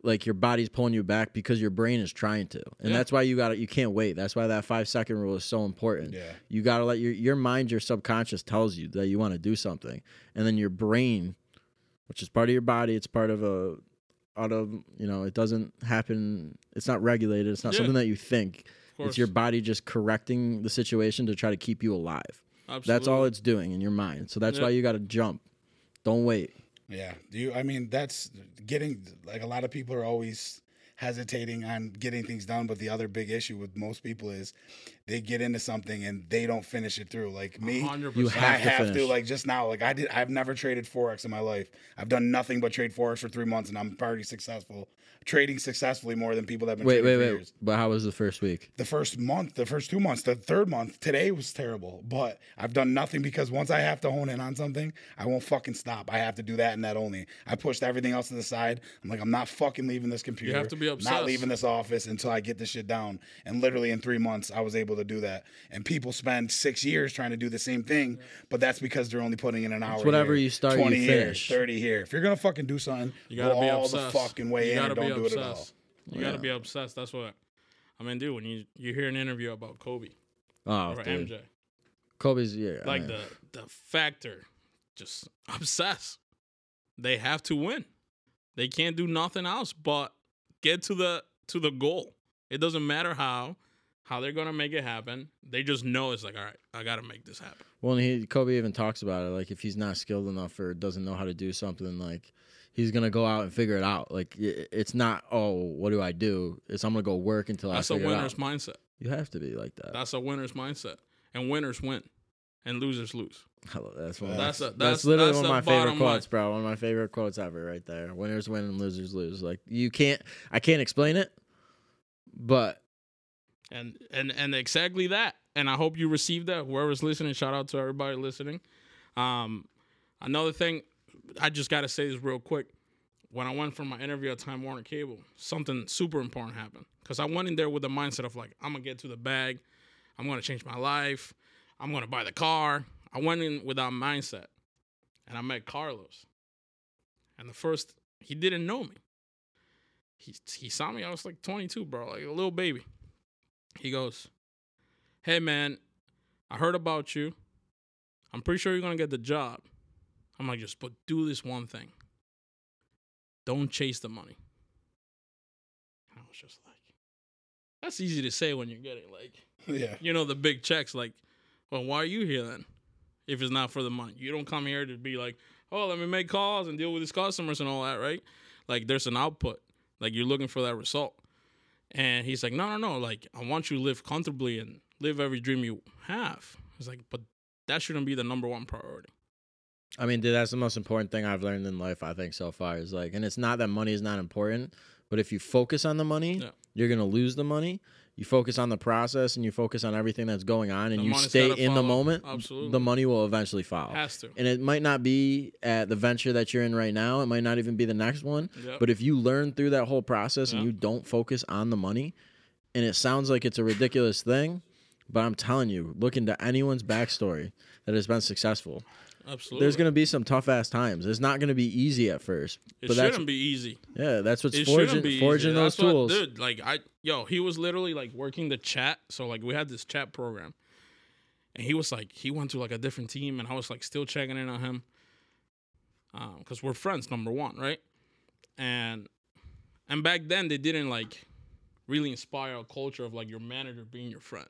A: like your body's pulling you back because your brain is trying to. And
C: Yeah.
A: that's why you got to you can't wait. That's why that five second rule is so important.
B: Yeah.
A: you got to let your your mind your subconscious tells you that you want to do something. And then your brain which is part of your body it's part of a out of you know it doesn't happen it's not regulated it's not
C: Yeah.
A: something that you think. It's your body just correcting the situation to try to keep you alive. Absolutely. that's all it's doing in your mind. So that's why you got to jump. Don't wait
B: Yeah. Do you, I mean, that's getting, like, a lot of people are always hesitating on getting things done. But the other big issue with most people is they get into something and they don't finish it through. Like me,
C: 100%.
A: You
B: I
A: have to
B: have to,
A: finish.
B: like just now, like I did. I've never traded forex in my life. I've done nothing but trade forex for three months, and I'm pretty successful. Trading successfully more than people that have been
A: wait
B: trading
A: wait
B: for
A: wait
B: years.
A: but how was the first week
B: The first month, the first two months, the third month, today was terrible. But I've done nothing because once I have to hone in on something, I won't fucking stop. I have to do that and that only. I pushed everything else to the side. I'm like, I'm not fucking leaving this computer.
C: You have to be
B: Not
C: obsessed.
B: leaving this office until I get this shit down. And literally in three months, I was able to do that. And people spend six years trying to do the same thing, but that's because they're only putting in an hour.
A: whatever
B: here,
A: you start, you
B: 20 here,
A: finish.
B: 30 here. If you're gonna fucking do something,
C: You gotta
B: go
C: be
B: all
C: obsessed.
B: the fucking way
C: you
B: in
C: gotta
B: and don't
C: be
B: do it at all.
C: You gotta be obsessed. That's what I mean, dude. When you you hear an interview about Kobe
A: oh
C: or
A: dude.
C: MJ,
A: kobe's yeah
C: like
A: I-
C: the the factor, just obsessed. They have to win. They can't do nothing else but get to the to the goal. It doesn't matter how how they're gonna make it happen. They just know it's like, all right, I gotta make this happen.
A: Well, and he Kobe even talks about it. Like if he's not skilled enough or doesn't know how to do something, like he's gonna go out and figure it out. Like it's not, oh, what do I do? It's I'm gonna go work until
C: That's
A: I
C: a
A: figure it
C: winner's mindset.
A: You have to be like that.
C: That's a winner's mindset. And winners win, and losers lose.
A: That's one.
C: That's
A: That's,
C: a-
A: that's,
C: that's-
A: literally
C: that's
A: one of my favorite
C: bottom line.
A: quotes, bro. One of my favorite quotes ever, right there. Winners win and losers lose. Like you can't, I can't explain it, but
C: and and and exactly that and i hope you received that whoever's listening shout out to everybody listening um another thing I just got to say this real quick. When I went for my interview at Time Warner Cable, something super important happened. Because I went in there with the mindset of like, I'm going to get to the bag. I'm going to change my life. I'm going to buy the car. I went in with that mindset. And I met Carlos. And the first, he didn't know me. He, he saw me, I was like 22, bro, like a little baby. He goes, Hey, man, I heard about you. I'm pretty sure you're going to get the job. I'm like, just but do this one thing. Don't chase the money. And I was just like, that's easy to say when you're getting like,
B: Yeah.
C: you know, the big checks. Like, well, why are you here then? If it's not for the money, you don't come here to be like, oh, let me make calls and deal with these customers and all that, right? Like, there's an output. Like, you're looking for that result. And he's like, no, no, no. Like, I want you to live comfortably and live every dream you have. He's like, but that shouldn't be the number one priority.
A: I mean, dude, that's the most important thing I've learned in life. I think so far is like, and it's not that money is not important, but if you focus on the money,
C: Yeah.
A: you're gonna lose the money. You focus on the process and you focus on everything that's going on, and
C: The
A: you stay in the moment.
C: Absolutely.
A: the money will eventually follow.
C: Has to.
A: and it might not be at the venture that you're in right now. It might not even be the next one.
C: Yep.
A: But if you learn through that whole process and you don't focus on the money, and it sounds like it's a ridiculous thing, but I'm telling you, look into anyone's backstory that has been successful.
C: Absolutely.
A: There's gonna be some tough ass times. It's not gonna be easy at first.
C: it
A: but
C: shouldn't be easy.
A: yeah, that's what's
C: It
A: forging forging those
C: That's what-
A: tools.
C: dude. Like I, yo, he was literally like working the chat. So like we had this chat program, and he was like he went to like a different team, and I was like still checking in on him, um, because we're friends, number one, right? And and back then they didn't like really inspire a culture of like your manager being your friend.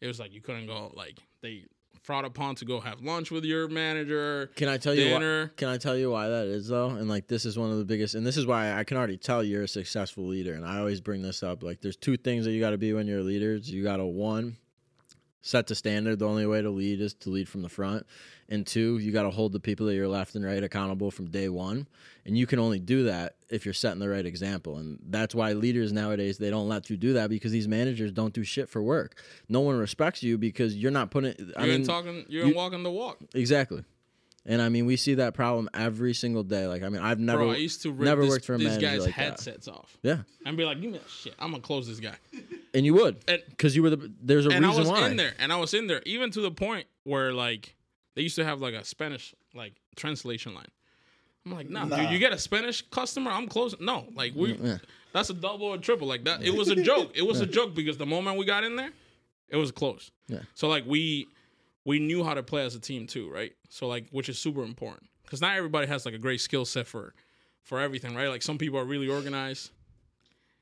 C: It was like you couldn't go like they frowned upon to go have lunch with your manager.
A: Can I tell you why?
C: dinner.
A: Can I tell you why that is though? And like this is one of the biggest and this is why I can already tell you're a successful leader and I always bring this up. Like there's two things that you got to be when you're leaders. You got to one set the standard. The only way to lead is to lead from the front. And two, you got to hold the people that you're left and right accountable from day one. And you can only do that if you're setting the right example. And that's why leaders nowadays they don't let you do that because these managers don't do shit for work. No one respects you because you're not putting. I
C: You're
A: mean,
C: talking. You're
A: you-
C: in walking the walk.
A: Exactly. And I mean, we see that problem every single day. Like, I mean, I've never,
C: Bro, I used to rip
A: never
C: this,
A: worked for a
C: these
A: manager
C: guys'
A: like that.
C: headsets off
A: yeah,
C: and be like, "Give me that shit. I'm gonna close this guy."
A: and you would, because you were the. There's a reason why.
C: and I was
A: why.
C: in there, and I was in there, even to the point where like they used to have like a Spanish like translation line. I'm like, nah,
B: Nah.
C: dude, you get a Spanish customer, I'm closing. No, like we, mm,
A: Yeah.
C: that's a double or triple. Like that, it was a joke. It was a joke because the moment we got in there, it was close.
A: Yeah.
C: So like we we knew how to play as a team too, right? So like, which is super important because not everybody has like a great skill set for for everything, right? Like some people are really organized,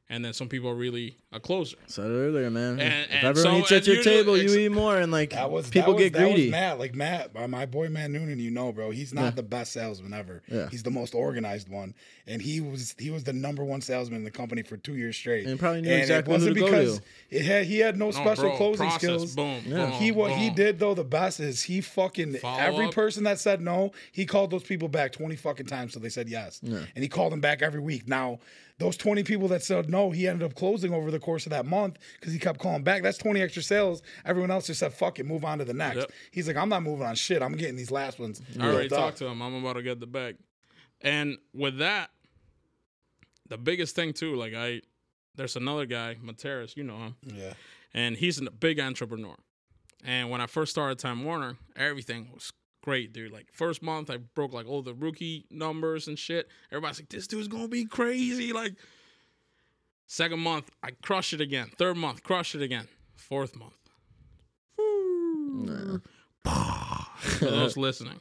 C: and then some people are really a closer.
A: Said it earlier, man.
C: And-
A: if
C: and
A: everyone
C: so-
A: eats at your table, you eat more, and like
B: That was
A: people
B: that was,
A: get
B: that was
A: greedy.
B: Matt, like Matt, my boy Matt Noonan. You know, bro, he's not
A: Yeah.
B: the best salesman ever.
A: Yeah.
B: He's the most organized one, and he was he was the number one salesman in the company for two years straight.
A: And probably knew
B: And
A: exactly
B: it
A: who
B: wasn't
A: go
B: because
A: to.
B: it had he had no
C: No,
B: special
C: bro,
B: closing
C: process,
B: skills.
C: Boom.
A: Yeah.
C: boom,
B: He what he did though the best is he fucking
C: Follow
B: every
C: up.
B: person that said no, he called those people back twenty fucking times till they said yes, and he called them back every week. Now those twenty people that said no, he ended up closing over the course of that month because he kept calling back. That's twenty extra sales. Everyone else just said fuck it, move on to the next.
C: Yep.
B: He's like, I'm not moving on shit. I'm getting these last ones.
C: I already
B: up."
C: talked to him. I'm about to get the bag. And with that, the biggest thing too, like I, there's another guy, Materis, you know him,
B: Yeah,
C: and he's a big entrepreneur. And when I first started Time Warner, everything was great, dude. Like first month, I broke like all the rookie numbers and shit. Everybody's like, "This dude's gonna be crazy!" Like second month, I crush it again. Third month, crush it again. Fourth month, for those listening,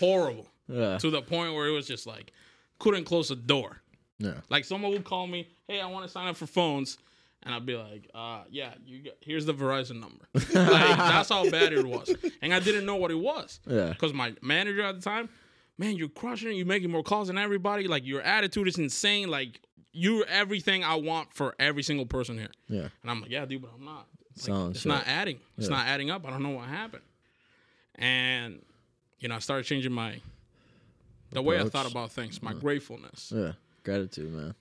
C: horrible
A: Yeah,
C: to the point where it was just like couldn't close the door.
A: yeah.
C: Like someone would call me, "Hey, I want to sign up for phones," and I'd be like, "Uh, yeah, you got, here's the Verizon number." like that's how bad it was, and I didn't know what it was.
A: Yeah.
C: Because my manager at the time, man, you're crushing it. You're making more calls than everybody. Like your attitude is insane. Like you're everything I want for every single person here.
A: Yeah.
C: And I'm like, yeah, dude, but I'm not. Like, it's not adding. It's
A: Yeah.
C: not adding up. I don't know what happened. And you know, I started changing my the way I thought about things, my gratefulness,
A: Yeah. Gratitude, man.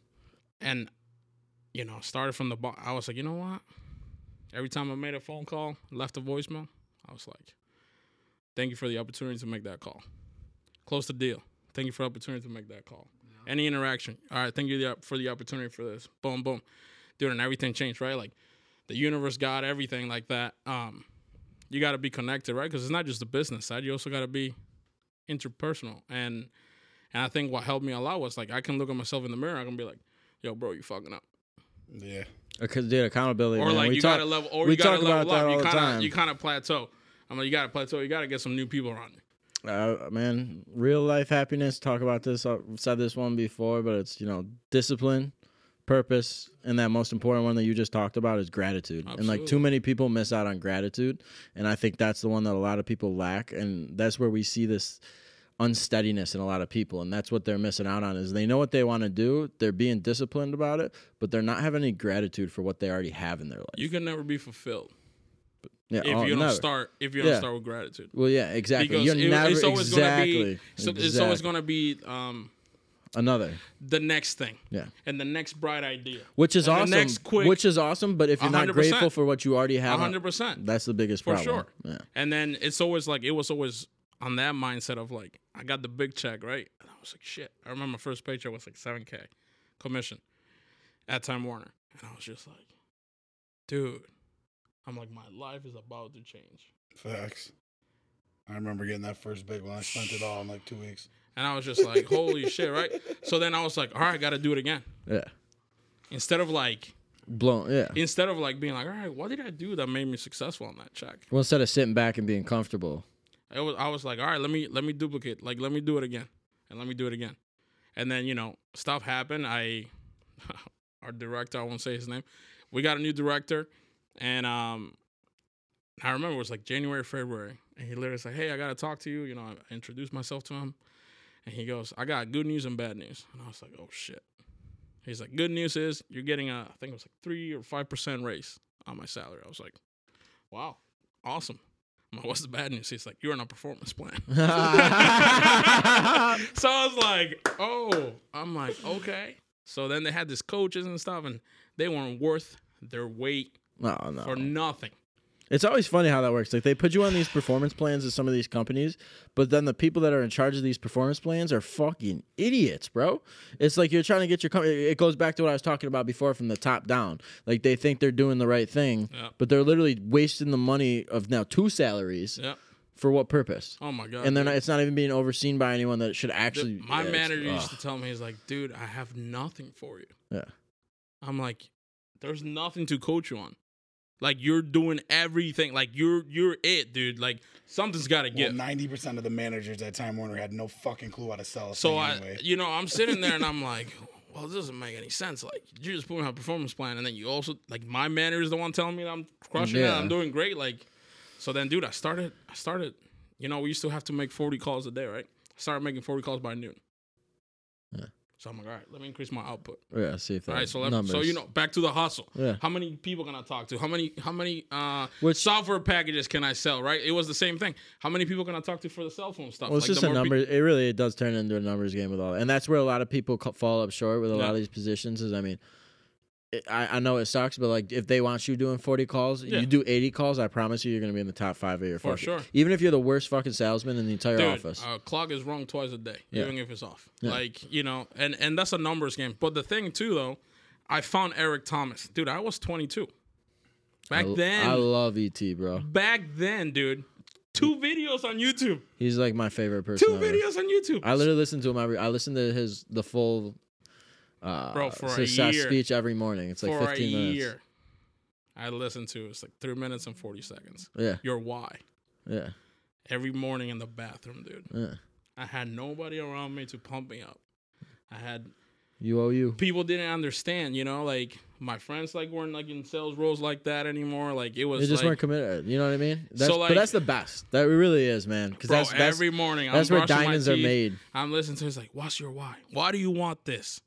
C: and you know, started from the bottom. I was like, you know what? Every time I made a phone call, left a voicemail, I was like, thank you for the opportunity to make that call. close the deal. Thank you for the opportunity to make that call. Any interaction. All right, thank you for the opportunity for this. Boom, boom. Dude, and everything changed, right? Like the universe, God, everything like that. Um, you got to be connected, right? Because it's not just the business side. You also got to be interpersonal. And and I think what helped me a lot was like I can look at myself in the mirror. I can be like, "Yo, bro, you fucking up,"
B: Yeah.
A: Because dude, accountability.
C: or
A: man.
C: like
A: we
C: you
A: talk,
C: gotta level, or
A: we
C: you gotta
A: talk about
C: level
A: that
C: up.
A: all
C: You
A: the
C: kind
A: time.
C: of you kind of plateau. I'm like, you gotta plateau. You gotta get some new people around you.
A: uh, man, real life happiness. Talk about this. I've said this one before, but it's you know discipline, purpose, and that most important one that you just talked about is gratitude. And like too many people miss out on gratitude, and I think that's the one that a lot of people lack, and that's where we see this unsteadiness in a lot of people and that's what they're missing out on is they know what they want to do they're being disciplined about it but they're not having any gratitude for what they already have in their life
C: You can never be fulfilled
A: yeah,
C: if
A: oh,
C: you don't
A: never.
C: start. If you don't
A: Yeah.
C: start with gratitude,
A: well yeah exactly
C: because
A: You're
C: it-
A: never
C: it's always
A: exactly
C: gonna be. So It's always gonna be um,
A: another
C: the next thing
A: yeah
C: and the next bright idea.
A: Which is
C: And the
A: awesome.
C: next quick-
A: which is awesome, but if you're not
C: 100%.
A: grateful for what you already have,
C: hundred percent.
A: that's the biggest
C: For
A: problem.
C: sure.
A: Yeah.
C: And then it's always like it was always on that mindset of like I got the big check right, and I was like shit. I remember my first paycheck was like seven k commission at Time Warner, and I was just like, dude, I'm like my life is about to change,
B: Facts. I remember getting that first big one. I spent it all in like two weeks.
C: and I was just like, holy shit, right? So then I was like, all right, I got to do it again.
A: Yeah.
C: Instead of like,
A: Blown. Yeah.
C: instead of like being like, all right, what did I do that made me successful on that check?
A: Well, instead of sitting back and being comfortable.
C: I was I was like, all right, let me let me duplicate, like let me do it again, and let me do it again, and then you know stuff happened. I our director, I won't say his name. We got a new director, and um, I remember it was like January, February, and he literally said, "Hey, I gotta talk to you." You know, I introduced myself to him, and he goes, "I got good news and bad news," and I was like, "Oh shit." He's like, "Good news is you're getting a, I think it was like three or five percent raise on my salary." I was like, "Wow, awesome." Like, What's the bad news? He's like, "You're on a performance plan." so I was like, "Oh," I'm like, "Okay." So then they had these coaches and stuff, and they weren't worth their weight
A: No, no.
C: for nothing.
A: It's always funny how that works. Like they put you on these performance plans at some of these companies, but then the people that are in charge of these performance plans are fucking idiots, bro. It's like you're trying to get your company. It goes back to what I was talking about before from the top down. Like they think they're doing the right thing,
C: Yeah.
A: but they're literally wasting the money of now two salaries
C: Yeah.
A: for what purpose?
C: Oh my god.
A: and not, it's not even being overseen by anyone that should actually.
C: Dude, my
A: yeah,
C: manager used
A: ugh.
C: to tell me, he's like, dude, I have nothing for you.
A: Yeah.
C: I'm like, there's nothing to coach you on. Like you're doing everything. Like you're you're it, dude. Like something's got to
B: Well,
C: give.
B: ninety percent of the managers at Time Warner had no fucking clue how to sell a
C: so
B: thing
C: I,
B: anyway.
C: you know, I'm sitting there and I'm like, well, this doesn't make any sense. Like you just put me on a performance plan, and then you also like my manager is the one telling me that I'm crushing it.
A: Yeah.
C: I'm doing great. Like, so then, dude, I started. I started. You know, we used to have to make 40 calls a day, right? I started making 40 calls by noon.
A: Yeah.
C: So I'm like, all right, let me increase my output.
A: Yeah, see if that
C: All right, so let, so you know, back to the hustle.
A: Yeah.
C: How many people can I talk to? How many how many uh
A: Which-
C: software packages can I sell? Right? It was the same thing. How many people can I talk to for the cell phone stuff?
A: Well, it's
C: Like,
A: just a number. it really it does turn into a numbers game with all, and that's where a lot of people fall up short with a lot of these positions. Is I mean, I I know it sucks, but like if they want you doing forty calls,
C: Yeah.
A: you do eighty calls. I promise you, you're gonna be in the top five of your
C: For
A: fucking.
C: sure.
A: Even if you're the worst fucking salesman in the entire
C: Dude,
A: office.
C: uh, clock is wrong twice a day,
A: Yeah.
C: even if it's off.
A: Yeah.
C: Like you know, and and that's a numbers game. But the thing too, though, I found Eric Thomas, dude. I was 22 back
A: I,
C: then.
A: I love ET, bro.
C: back then, dude. Two videos on YouTube.
A: He's like my favorite person.
C: Two
A: ever.
C: videos on YouTube.
A: I literally listen to him every. I listen to his the full. Uh,
C: Bro, for a year.
A: speech every morning. It's like
C: for
A: 15
C: a
A: minutes.
C: year. I listened to it's like three minutes and 40 seconds.
A: Yeah,
C: Your why.
A: yeah,
C: Every morning in the bathroom, dude.
A: yeah.
C: I had nobody around me to pump me up. I had
A: You owe you.
C: people didn't understand, you know, like my friends like weren't like in sales roles like that anymore. Like it was
A: They just
C: like,
A: weren't committed. You know what I mean? That's,
C: like-
A: but that's the best. That really is, man. Because that's that's,
C: every morning
A: that's
C: I'm
A: where diamonds are made.
C: I'm listening to. It's like, what's your why? Why do you want this?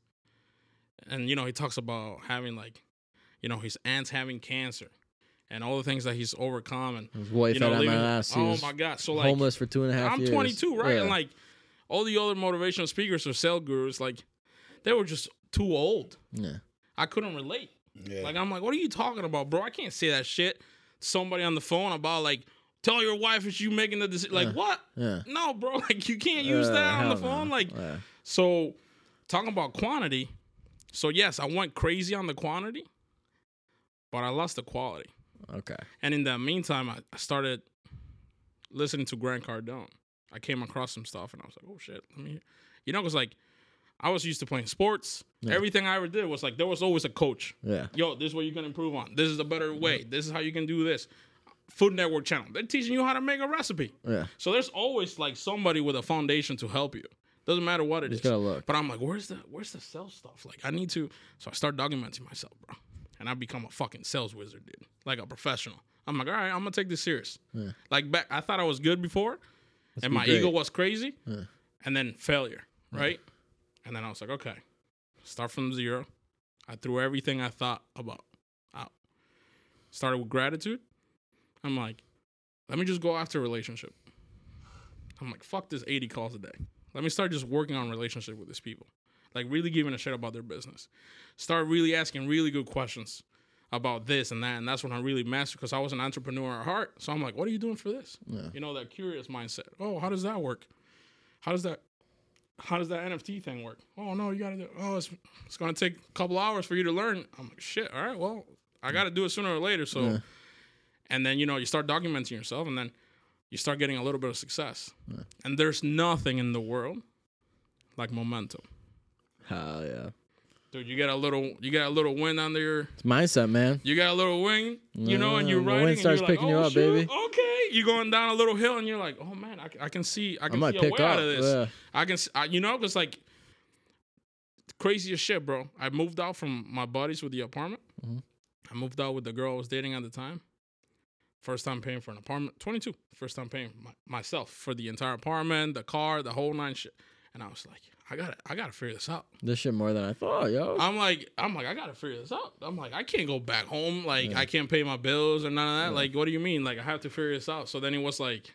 C: And you know, he talks about having like, you know, his aunt's having cancer, and all the things that he's overcome, and
A: His wife
C: you know,
A: had
C: living.
A: MS.
C: Oh my god! So like,
A: homeless for two and a half
C: I'm
A: years.
C: 22, right?
A: Yeah.
C: And like, all the other motivational speakers or sales gurus, like, they were just too old.
A: yeah.
C: I couldn't relate.
B: Yeah.
C: Like I'm like, what are you talking about, bro? I can't say that shit somebody on the phone about like tell your wife if you making the decision. Like
A: Yeah.
C: what?
A: Yeah.
C: No, bro. Like you can't use
A: Uh,
C: that on the
A: hell no.
C: phone. Like
A: Yeah.
C: so, talking about quantity. So yes, I went crazy on the quantity, but I lost the quality.
A: Okay.
C: And in the meantime, I, I started listening to Grant Cardone. I came across some stuff, and I was like, "Oh shit!" Let me, you know, because like I was used to playing sports.
A: Yeah.
C: Everything I ever did was like there was always a coach.
A: Yeah.
C: Yo, this is what you can improve on. This is a better way. This is how you can do this. Food Network channel. They're teaching you how to make a recipe.
A: Yeah.
C: So there's always like somebody with a foundation to help you. Doesn't matter what it
A: Just
C: is.
A: gotta look.
C: But I'm like, where's the where's the sales stuff? Like I need to so I start documenting myself, bro. And I become a fucking sales wizard, dude. Like a professional. I'm like, all right, I'm gonna take this serious.
A: Yeah.
C: Like back I thought I was good before and
A: be
C: my
A: great.
C: ego was crazy.
A: Yeah.
C: And then failure, right? And then I was like, okay, start from zero. I threw everything I thought about out. Started with gratitude. I'm like, let me just go after a relationship. I'm like, fuck this 80 calls a day. Let me start just working on relationship with these people. Like really giving a shit about their business. Start really asking really good questions about this and that. And that's when I really mastered because I was an entrepreneur at heart. So I'm like, what are you doing for this?
A: Yeah.
C: You know, that curious mindset. Oh, how does that work? How does that how does that NFT thing work? Oh no, you gotta do oh it's it's gonna take a couple hours for you to learn. I'm like, shit, all right, well, I gotta do it sooner or later. So
A: Yeah.
C: and then you know, you start documenting yourself and then you start getting a little bit of success. And there's nothing in the world like momentum.
A: Hell yeah.
C: Dude, you get a little you get a little wind under your
A: It's mindset, man.
C: you got a little wing, you know, and you're
A: the
C: riding.
A: wind
C: and
A: starts
C: you're like,
A: picking you
C: oh,
A: up, baby.
C: Okay, you're going down a little hill, and you're like, oh man, I, I can see, I
A: I
C: can
A: might
C: see a way
A: up.
C: out of this.
A: Yeah.
C: I can, I, you know, because like craziest shit, bro. I moved out from my buddies with the apartment.
A: Mhm.
C: I moved out with the girl I was dating at the time. First time paying for an apartment. 22. First time paying my, myself for the entire apartment, the car, the whole nine shit. And I was like, I gotta, I gotta figure this out.
A: This shit more than I thought, yo.
C: I'm like, I'm like, I gotta figure this out. I'm like, I can't go back home. Like,
A: Yeah.
C: I can't pay my bills or none of that. Like, what do you mean? Like, I have to figure this out. So then it was like,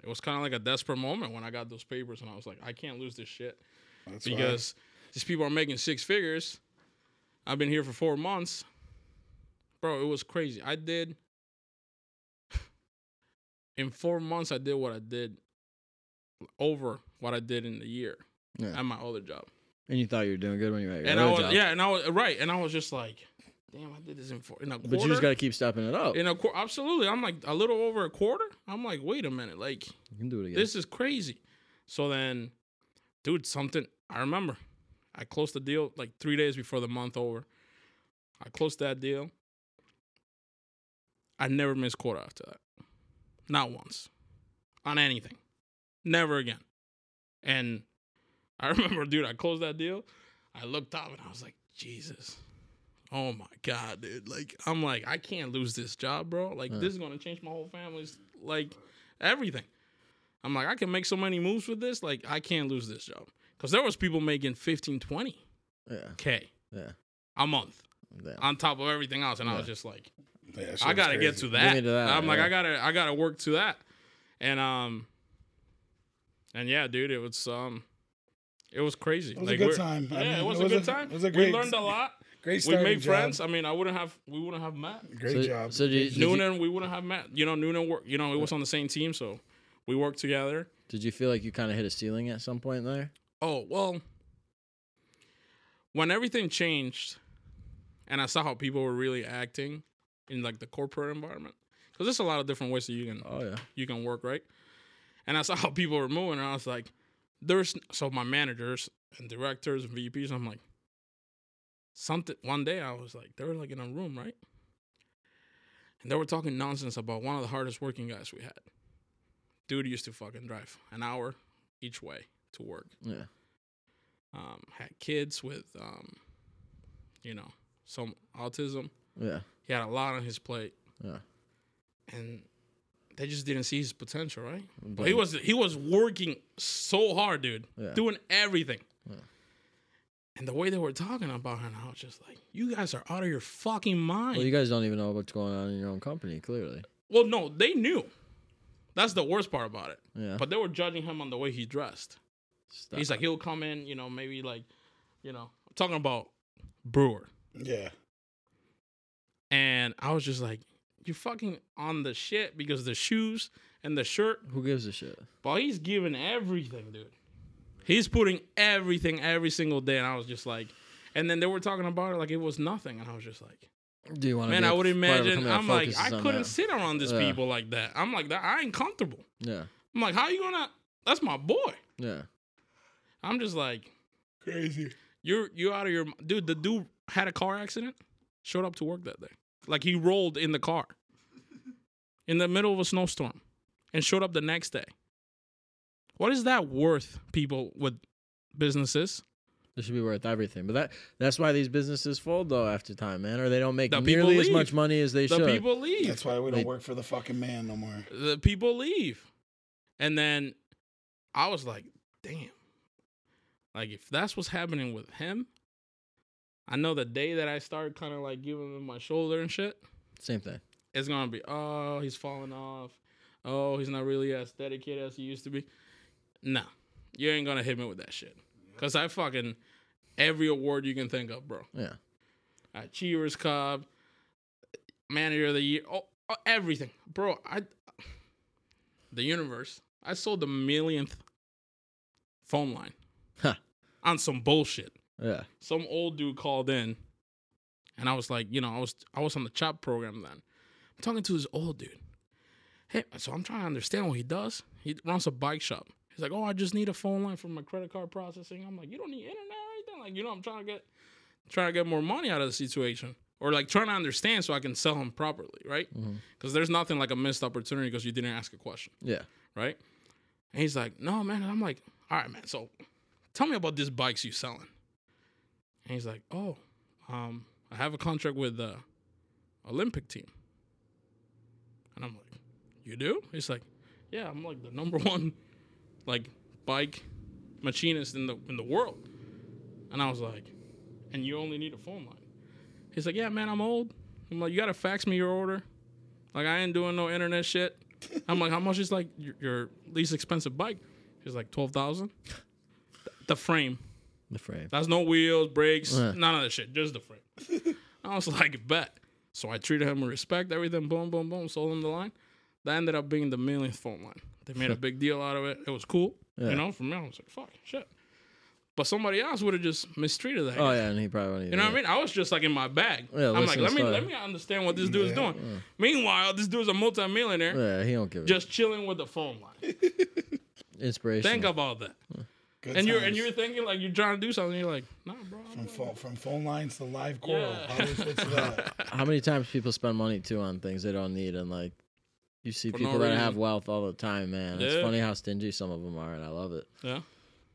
C: it was kind of like a desperate moment when I got those papers, and I was like, I can't lose this shit
B: That's right.
C: because these people are making six figures. I've been here for four months, bro. It was crazy. I did in four months. I did what I did over what I did in a year
A: Yeah.
C: at my other job.
A: And you thought you were doing good when you were at your
C: And I was
A: job.
C: yeah, and I was right, and I was just like, damn, I did this in four in a quarter.
A: But you just gotta keep stepping it up.
C: in a quarter. Absolutely, I'm like a little over a quarter. I'm like, wait a minute, like
A: You can do it again.
C: this is crazy. So then, dude, something I remember. I closed the deal like three days before the month over. I closed that deal. I never missed quarter after that. Not once. On anything. Never again. And I remember, dude, I closed that deal. I looked up and I was like, Jesus. Oh my God, dude. Like, I'm like, I can't lose this job, bro. Like,
A: Yeah.
C: this is gonna change my whole family's like everything. I'm like, I can make so many moves with this. Like, I can't lose this job. Because there was people making 15, 20
A: yeah.
C: K
A: Yeah.
C: a month
A: Yeah.
C: on top of everything else. And I was just like,
B: Yeah,
C: I gotta get to that.
A: me to that,
C: I'm like. I gotta, I gotta work to that. And um, and yeah, dude, it was um, it was crazy.
B: It was
C: Like,
B: a good
C: we're-
B: time. I
C: Yeah,
B: mean,
C: it was a good time.
B: It was a great, we
C: learned a lot.
B: great
C: We made
B: job.
C: friends. I mean, I wouldn't have, we wouldn't have met.
B: Great
A: So-
B: job.
A: so did you-
B: Great
A: did you-
C: Noonan, we wouldn't have met. You know, Noonan work. You know, it was on the same team, so we worked together.
A: Did you feel like you kind of hit a ceiling at some point there?
C: Oh, well, when everything changed and I saw how people were really acting in like the corporate environment, because there's a lot of different ways that you can
A: Oh yeah.
C: you can work, right? And I saw how people were moving, and I was like, there's so my managers and directors and VPs, I'm like, something one day I was like, they were like in a room, right? And they were talking nonsense about one of the hardest working guys we had. Dude used to fucking drive an hour each way to work.
A: Yeah.
C: Um, had kids with um, you know, some autism.
A: Yeah.
C: He had a lot on his plate.
A: Yeah.
C: And they just didn't see his potential, right? But
A: But
C: he was he was working so hard, dude,
A: Yeah.
C: doing everything.
A: Yeah.
C: And the way they were talking about him, I was just like, "You guys are out of your fucking mind."
A: Well, you guys don't even know what's going on in your own company, clearly.
C: well, no, they knew. That's the worst part about it.
A: Yeah.
C: But they were judging him on the way he dressed.
A: Stop.
C: He's like, he'll come in, you know, maybe like, you know, I'm talking about Brewer.
B: Yeah.
C: And I was just like, you fucking on the shit because the shoes and the shirt.
A: Who gives a shit?
C: But he's giving everything, dude. He's putting everything every single day, and I was just like, and then they were talking about it like it was nothing, and I was just like,
A: Do you want to?
C: man, I would imagine. I'm like, I couldn't sit around these
A: Yeah.
C: people like that. I'm like that. I ain't comfortable.
A: Yeah,
C: I'm like, how you gonna? That's my boy.
A: yeah.
C: I'm just like,
B: Crazy.
C: you're you out of your dude. The dude had a car accident, showed up to work that day. Like he rolled in the car in the middle of a snowstorm, and showed up the next day. What is that worth, people with businesses?
A: It should be worth everything. But that that's why these businesses fold though after time, man, or they don't make
C: The people
A: nearly as much money as they
C: The
A: should.
C: people leave.
B: That's why we don't
A: They-
B: work for the fucking man no more.
C: the people leave. And then I was like, damn. Like if that's what's happening with him, I know the day that I start kind of like giving him my shoulder and shit,
A: Same thing.
C: it's gonna be, oh, he's falling off. Oh, he's not really as dedicated as he used to be. Nah, you ain't gonna hit me with that shit. Cause I fucking every award you can think of, bro.
A: Yeah.
C: Achievers Cup, Manager of the Year, oh, oh, everything, bro. I the universe. I sold the millionth phone line
A: Huh.
C: on some bullshit.
A: Yeah.
C: Some old dude called in, and I was like, you know, I was I was on the chop program then. I'm talking to this old dude. Hey, so I'm trying to understand what he does. He runs a bike shop. He's like, oh, I just need a phone line for my credit card processing. I'm like, you don't need internet or anything. Like, you know, I'm trying to get trying to get more money out of the situation, or like trying to understand so I can sell him properly, right? Mm-hmm. Because there's nothing like a missed opportunity because you didn't ask a question,
A: Yeah.
C: right? And he's like, no, man. And I'm like, all right, man. So tell me about these bikes you selling. And he's like, oh, um, I have a contract with the Olympic team. And I'm like, you do? He's like, yeah, I'm like the number one, like bike machinist in the in the world. And I was like, and you only need a phone line. He's like, yeah, man, I'm old. I'm like, you gotta fax me your order. Like, I ain't doing no internet shit. I'm like, how much is like your, your least expensive bike? He's like, twelve thousand. The frame.
A: The frame.
C: That's no wheels, brakes,
A: Yeah.
C: none of that shit, just the frame. I was like, bet. So I treated him with respect, everything, boom, boom, boom, sold him the line. That ended up being the millionth phone line. They made a big deal out of it. It was cool.
A: Yeah.
C: You know, for me, I was like, fuck, shit. But somebody else would have just mistreated that
A: Oh
C: guy.
A: yeah, and he probably won't
C: You know what I mean? I was just like in my bag.
A: Yeah,
C: I'm like,
A: listen
C: let me
A: story.
C: let me understand what this dude's
B: Yeah.
C: doing. Meanwhile, this dude's a multimillionaire
A: Yeah, he don't give a
C: just chilling with the phone line.
A: it. Inspiration.
C: Think about that.
B: Good
C: And you're and you're thinking like you're trying to do something. You're like, nah, bro. I'm
B: from,
C: good."
B: phone, from phone lines to live coral.
C: Yeah.
B: How do we switch to that?
A: How many times people spend money too on things they don't need, and like you see
C: For no
A: people that have wealth all the time, man. It's funny how stingy some of them are, and I love it.
C: Yeah.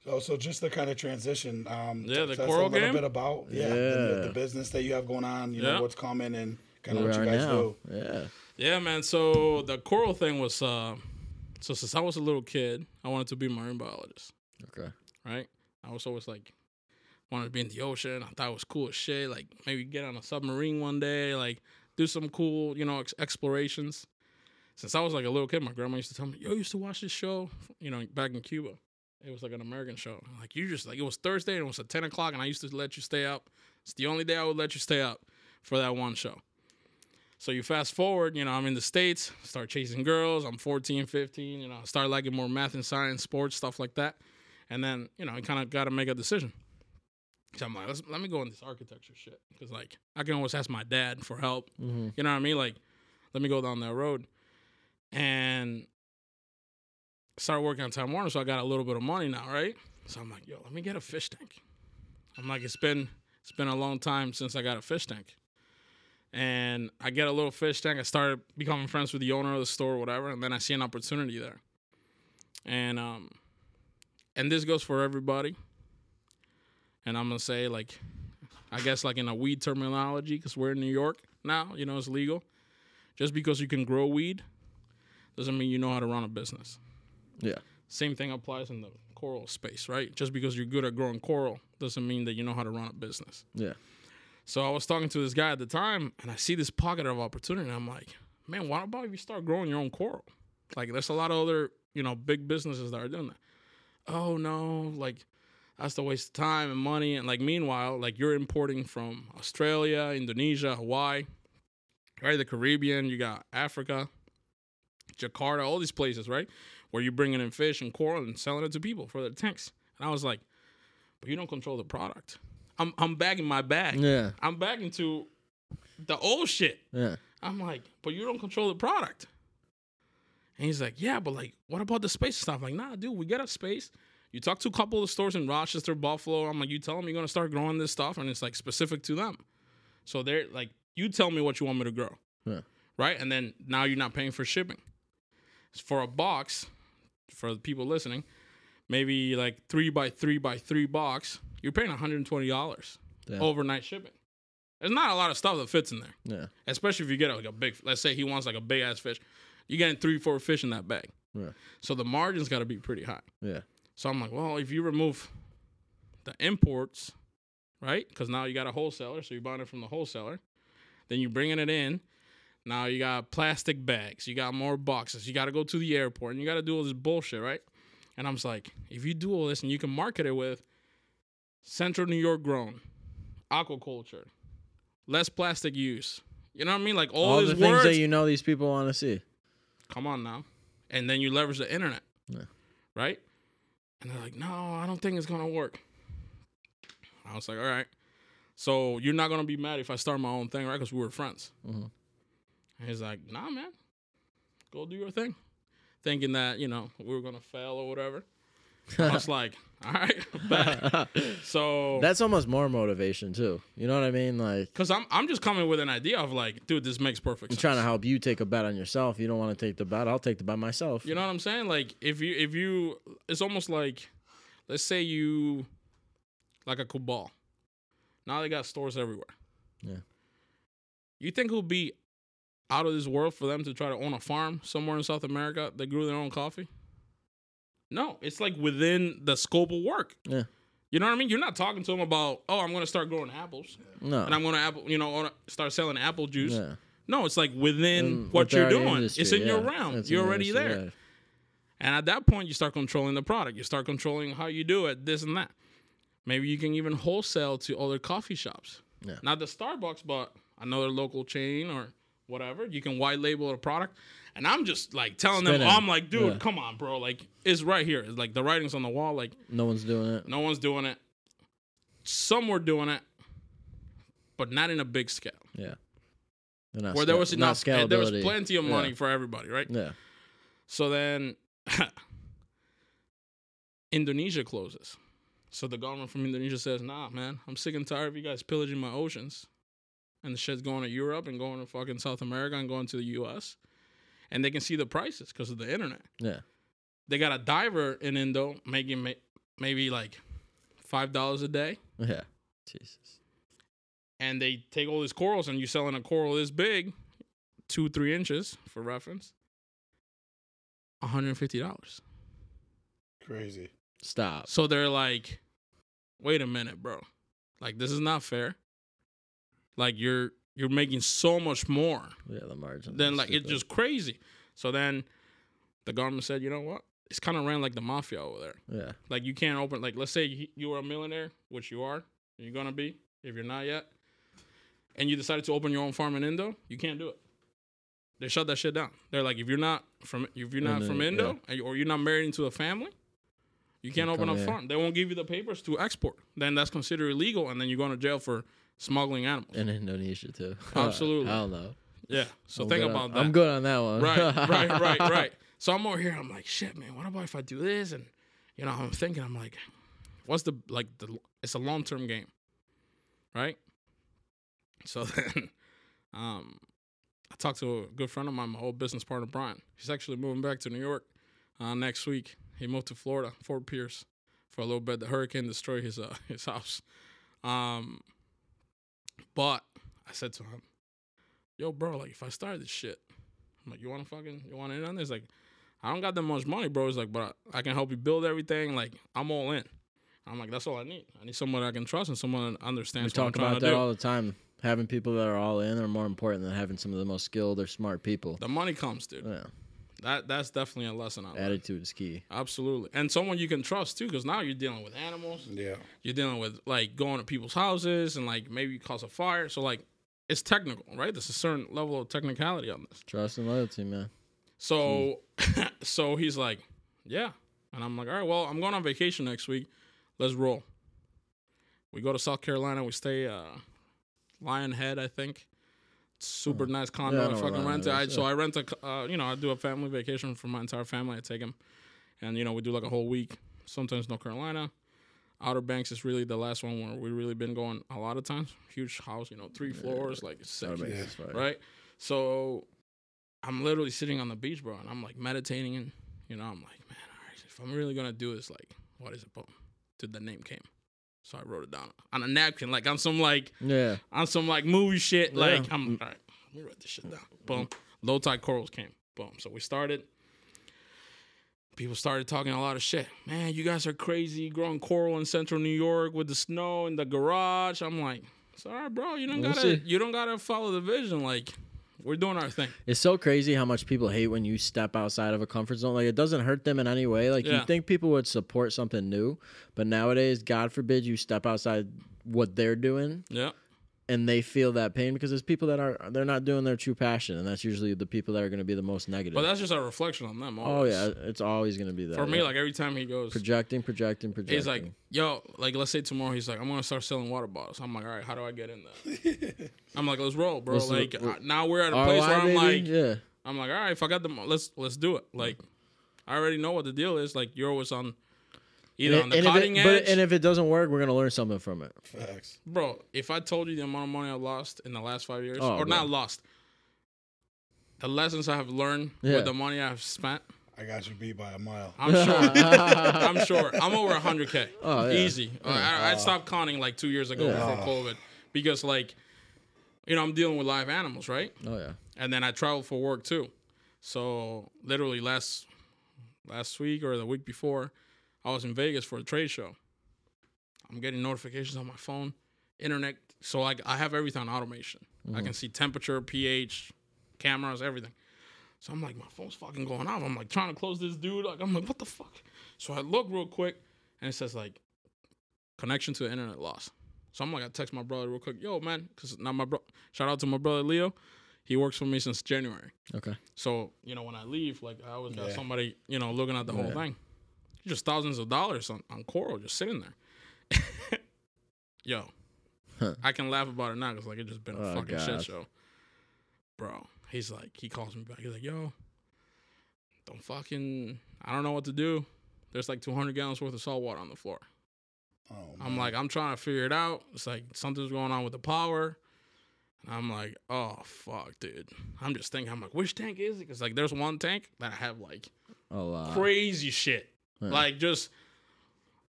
B: Oh, so just the kind of transition, um,
C: Yeah,
B: t-
C: the
B: tell us
C: coral
B: a little
C: game?
B: bit about yeah, the,
A: Yeah.
B: the business that you have going on. You
C: Yeah.
B: know what's coming and kind of what you guys
A: now.
B: do.
A: Yeah.
C: Yeah, man. So the coral thing was uh so since I was a little kid, I wanted to be a marine biologist,
A: Okay.
C: right? I was always like wanted to be in the ocean. I thought it was cool as shit. Like maybe get on a submarine one day, like do some cool, you know, ex- explorations. Since I was like a little kid, my grandma used to tell me, "Yo, I used to watch this show, you know, back in Cuba. It was like an American show. Like you just like it was Thursday and it was at ten o'clock, and I used to let you stay up. It's the only day I would let you stay up for that one show. So you fast forward, you know, I'm in the States, start chasing girls. I'm 14, 15, you know, start liking more math and science, sports, stuff like that. And then, you know, I kind of got to make a decision. So I'm like, Let's, let me go in this architecture shit. Because, like, I can always ask my dad for help.
A: hmm
C: You know what I mean? Like, let me go down that road. And started working on Time Warner, so I got a little bit of money now, right? So I'm like, yo, let me get a fish tank. I'm like, it's been it's been a long time since I got a fish tank. And I get a little fish tank. I started becoming friends with the owner of the store, or whatever, and then I see an opportunity there. And um and this goes for everybody. And I'm gonna say like I guess like in a weed terminology, because we're in New York now, you know, it's legal. Just because you can grow weed doesn't mean you know how to run a business.
A: Yeah.
C: Same thing applies in the coral space, right? Just because you're good at growing coral doesn't mean that you know how to run a business.
A: Yeah.
C: So I was talking to this guy at the time, and I see this pocket of opportunity. And I'm like, man, why about if you start growing your own coral? Like, there's a lot of other, you know, big businesses that are doing that. Oh no, like that's the waste of time and money. And like, meanwhile, like you're importing from Australia, Indonesia, Hawaii. right? The Caribbean, you got Africa, Jakarta, all these places, right? Where you're bringing in fish and coral and selling it to people for their tanks. And I was like, but you don't control the product. I'm I'm bagging my bag.
A: Yeah.
C: I'm bagging to the old shit.
A: Yeah.
C: I'm like, but you don't control the product. And he's like, yeah, but like, what about the space stuff? I'm like, nah, dude, we get a space. You talk to a couple of stores in Rochester, Buffalo. I'm like, you tell them you're gonna start growing this stuff, and it's like specific to them. So they're like, you tell me what you want me to grow,
A: Yeah.
C: right? And then now you're not paying for shipping. For a box, for the people listening, maybe like three by three by three box, you're paying 120 dollars
A: Yeah.
C: overnight shipping. There's not a lot of stuff that fits in there
A: Yeah.
C: especially if you get like a big. Let's say he wants like a big ass fish, you're getting three, four fish in that bag.
A: Yeah.
C: So the margin's got to be pretty high.
A: Yeah.
C: So I'm like, well, if you remove the imports, right? Because now you got a wholesaler, so you're buying it from the wholesaler. Then you're bringing it in. Now you got plastic bags. You got more boxes. You got to go to the airport, and you got to do all this bullshit, right? And I'm just like, if you do all this and you can market it with Central New York grown, aquaculture, less plastic use. You know what I mean? Like all,
A: All
C: these
A: the things that you know these people want to see.
C: Come on now. And then you leverage the internet.
A: Yeah.
C: Right? And they're like, no, I don't think it's gonna work. I was like, all right. So you're not gonna be mad if I start my own thing, right? Because we were friends.
A: Mhm.
C: And he's like, nah, man, go do your thing. Thinking that you know we were gonna fail or whatever. I was like, all right, bet. So
A: That's almost more motivation too. You know what I mean? Like
C: because I'm I'm just coming with an idea of like, dude, this makes perfect
A: I'm
C: sense.
A: trying to help you take a bet on yourself. You don't want to take the bet. I'll take the bet myself.
C: You know what I'm saying? Like if you if you it's almost like let's say you like a cabal. Now they got stores everywhere.
A: Yeah.
C: You think it would be out of this world for them to try to own a farm somewhere in South America that grew their own coffee? No, it's like within the scope of work.
A: Yeah.
C: You know what I mean? You're not talking to them about, oh, I'm going to start growing apples
A: No.
C: and I'm going to apple, you know, start selling apple juice.
A: yeah.
C: No, it's like within
A: And
C: what you're doing.
A: industry,
C: it's in your realm.
A: It's
C: you're already
A: industry,
C: there.
A: yeah.
C: And at that point, you start controlling the product. You start controlling how you do it, this and that. Maybe you can even wholesale to other coffee shops.
A: Yeah.
C: Not the Starbucks, but another local chain or whatever. You can white label a product. And I'm just like telling them, I'm like, dude,
A: Yeah.
C: come on, bro. Like, it's right here. It's like the writing's on the wall. Like,
A: No one's doing it.
C: no one's doing it. Some were doing it, but not in a big scale.
A: Yeah.
C: Where there was
A: not
C: enough, eh, there was plenty of money
A: Yeah.
C: for everybody, right?
A: Yeah.
C: So then Indonesia closes. So the government from Indonesia says, nah, man, I'm sick and tired of you guys pillaging my oceans. And the shit's going to Europe and going to fucking South America and going to the US. And they can see the prices because of the internet.
A: Yeah.
C: They got a diver in Indo making ma- maybe like $5 a day.
A: Yeah. Jesus.
C: And they take all these corals and you're selling a coral this big, two, three inches for reference, $150.
B: Crazy.
A: Stop.
C: So they're like, wait a minute, bro. Like this is not fair. Like you're you're making so much more
A: Yeah, the margin.
C: Then like it's just crazy. So then the government said, you know what? It's kind of ran like the mafia over there.
A: Yeah.
C: Like you can't open like let's say you- you were a millionaire, which you are, you're gonna be if you're not yet, and you decided to open your own farm in Indo, you can't do it. They shut that shit down. They're like, if you're not from if you're not
A: Indo,
C: from Indo and- or you're not married into a family, you can't open a farm. They won't give you the papers to export. Then that's considered illegal, and then you're going to jail for smuggling animals.
A: In Indonesia too.
C: Absolutely.
A: I don't know.
C: Yeah. So
A: I'm
C: think about
A: on,
C: that.
A: I'm good on that one.
C: right, right, right, right. So I'm over here. I'm like, shit, man. What about if I do this? And you know, I'm thinking. I'm like, what's the like the? It's a long term game, right? So then, um, I talked to a good friend of mine, my old business partner Brian. He's actually moving back to New York uh, next week. He moved to Florida, Fort Pierce, for a little bit. The hurricane destroyed his uh, his house. Um, but I said to him, "Yo, bro, like if I started this shit." I'm like, you want to fucking, you want in on this? Like, I don't got that much money, bro. It's like, but I can help you build everything. Like, I'm all in. I'm like, that's all I need. I need someone I can trust and someone that
A: We
C: understands what
A: talk about that
C: do.
A: all the time. Having people that are all in are more important than having some of the most skilled or smart people.
C: the money comes, dude.
A: Yeah.
C: That that's definitely a lesson I learned.
A: Attitude is key.
C: Absolutely, and someone you can trust too, because now you're dealing with animals.
B: Yeah.
C: You're dealing with like going to people's houses and like maybe cause a fire. So like, it's technical, right? There's a certain level of technicality on this.
A: Trust and loyalty, man.
C: So, so he's like, yeah, and I'm like, all right, well, I'm going on vacation next week. Let's roll. We go to South Carolina. We stay uh, Hilton Head, I think. Super nice
A: Yeah, I
C: condo. I fucking
A: Lion
C: rent it. I, so. I rent a, uh, you know, I do a family vacation for my entire family. I take them, and you know, we do like a whole week. Sometimes North Carolina. Outer Banks is really the last one where we really been going a lot of times. Huge house, you know, three floors, like sick
A: Outer Banks
B: Yeah.
A: is fire.
C: right? So I'm literally sitting on the beach, bro, and I'm like meditating, and you know, I'm like, man, all right, if I'm really gonna do this, like, what is it? Boom, to the name came. So I wrote it down on a napkin, like on some like
A: Yeah.
C: on some like movie shit. Like I'm all right. Let me write this shit down. Boom. Low tide corals came. Boom. So we started. People started talking a lot of shit. Man, you guys are crazy growing coral in central New York with the snow in the garage. I'm like, it's all right, bro. You don't
A: We'll
C: gotta
A: see.
C: you don't gotta follow the vision. Like, we're doing our thing.
A: It's so crazy how much people hate when you step outside of a comfort zone. Like it doesn't hurt them in any way. Like
C: Yeah.
A: you think people would support something new, but nowadays, God forbid you step outside what they're doing
C: Yeah.
A: And they feel that pain because there's people that are they're not doing their true passion, and that's usually the people that are going to be the most negative.
C: But that's just a reflection on them.
A: oh yeah, it's always going to be that.
C: For me,
A: yeah.
C: like every time he goes,
A: projecting, projecting, projecting.
C: he's like, "Yo, like let's say tomorrow he's like, I'm gonna start selling water bottles." I'm like, "All right, how do I get in that?" I'm like, "Let's roll, bro."
A: What's the-
C: like
A: what-
C: now we're at a place
A: ROI,
C: where I'm
A: baby?
C: like,
A: yeah,
C: I'm like, all right, if I got the, mo- let's let's do it. Like, I already know what the deal is. Like, you're always on, either
A: and,
C: on the
A: and if
C: cutting
A: it,
C: edge,
A: but, and if it doesn't work, we're gonna learn something from it.
B: Facts.
C: bro. If I told you the amount of money I lost in the last five years,
A: Oh,
C: or
A: bro.
C: not lost, the lessons I have learned
A: Yeah.
C: with the money I've spent,
B: I got you beat by a mile.
C: I'm sure. I'm sure. I'm over 100k.
A: Oh, yeah.
C: Easy. Uh, I, I stopped counting like two years ago
A: Yeah.
C: before COVID because, like, you know, I'm dealing with live animals, right?
A: Oh yeah,
C: and then I traveled for work too. So literally last last week or the week before, I was in Vegas for a trade show. I'm getting notifications on my phone, internet. So like I have everything on automation. I can mm-hmm. see temperature, pH, cameras, everything. So I'm like, my phone's fucking going off. I'm like trying to close this dude. Like I'm like, what the fuck? So I look real quick, and it says like, connection to the internet lost. So I'm like, I text my brother real quick, yo man, because now my bro, shout out to my brother Leo, he works for me since January.
A: okay.
C: So you know when I leave, like I always got
B: Yeah.
C: somebody you know looking at the whole thing. Just thousands of dollars on, on Coral just sitting there. Yo,
A: Huh.
C: I can laugh about it now because like it just been a
A: Oh,
C: fucking shit show, bro. He's like he calls me back. He's like, yo, don't fucking. I don't know what to do. There's like 200 gallons worth of salt water on the floor.
B: Oh,
C: I'm
B: man.
C: like, I'm trying to figure it out. It's like something's going on with the power. And I'm like, oh fuck, dude. I'm just thinking, I'm like, which tank is it? Because like, there's one tank that I have like
A: A lot.
C: crazy shit,
A: Yeah.
C: like just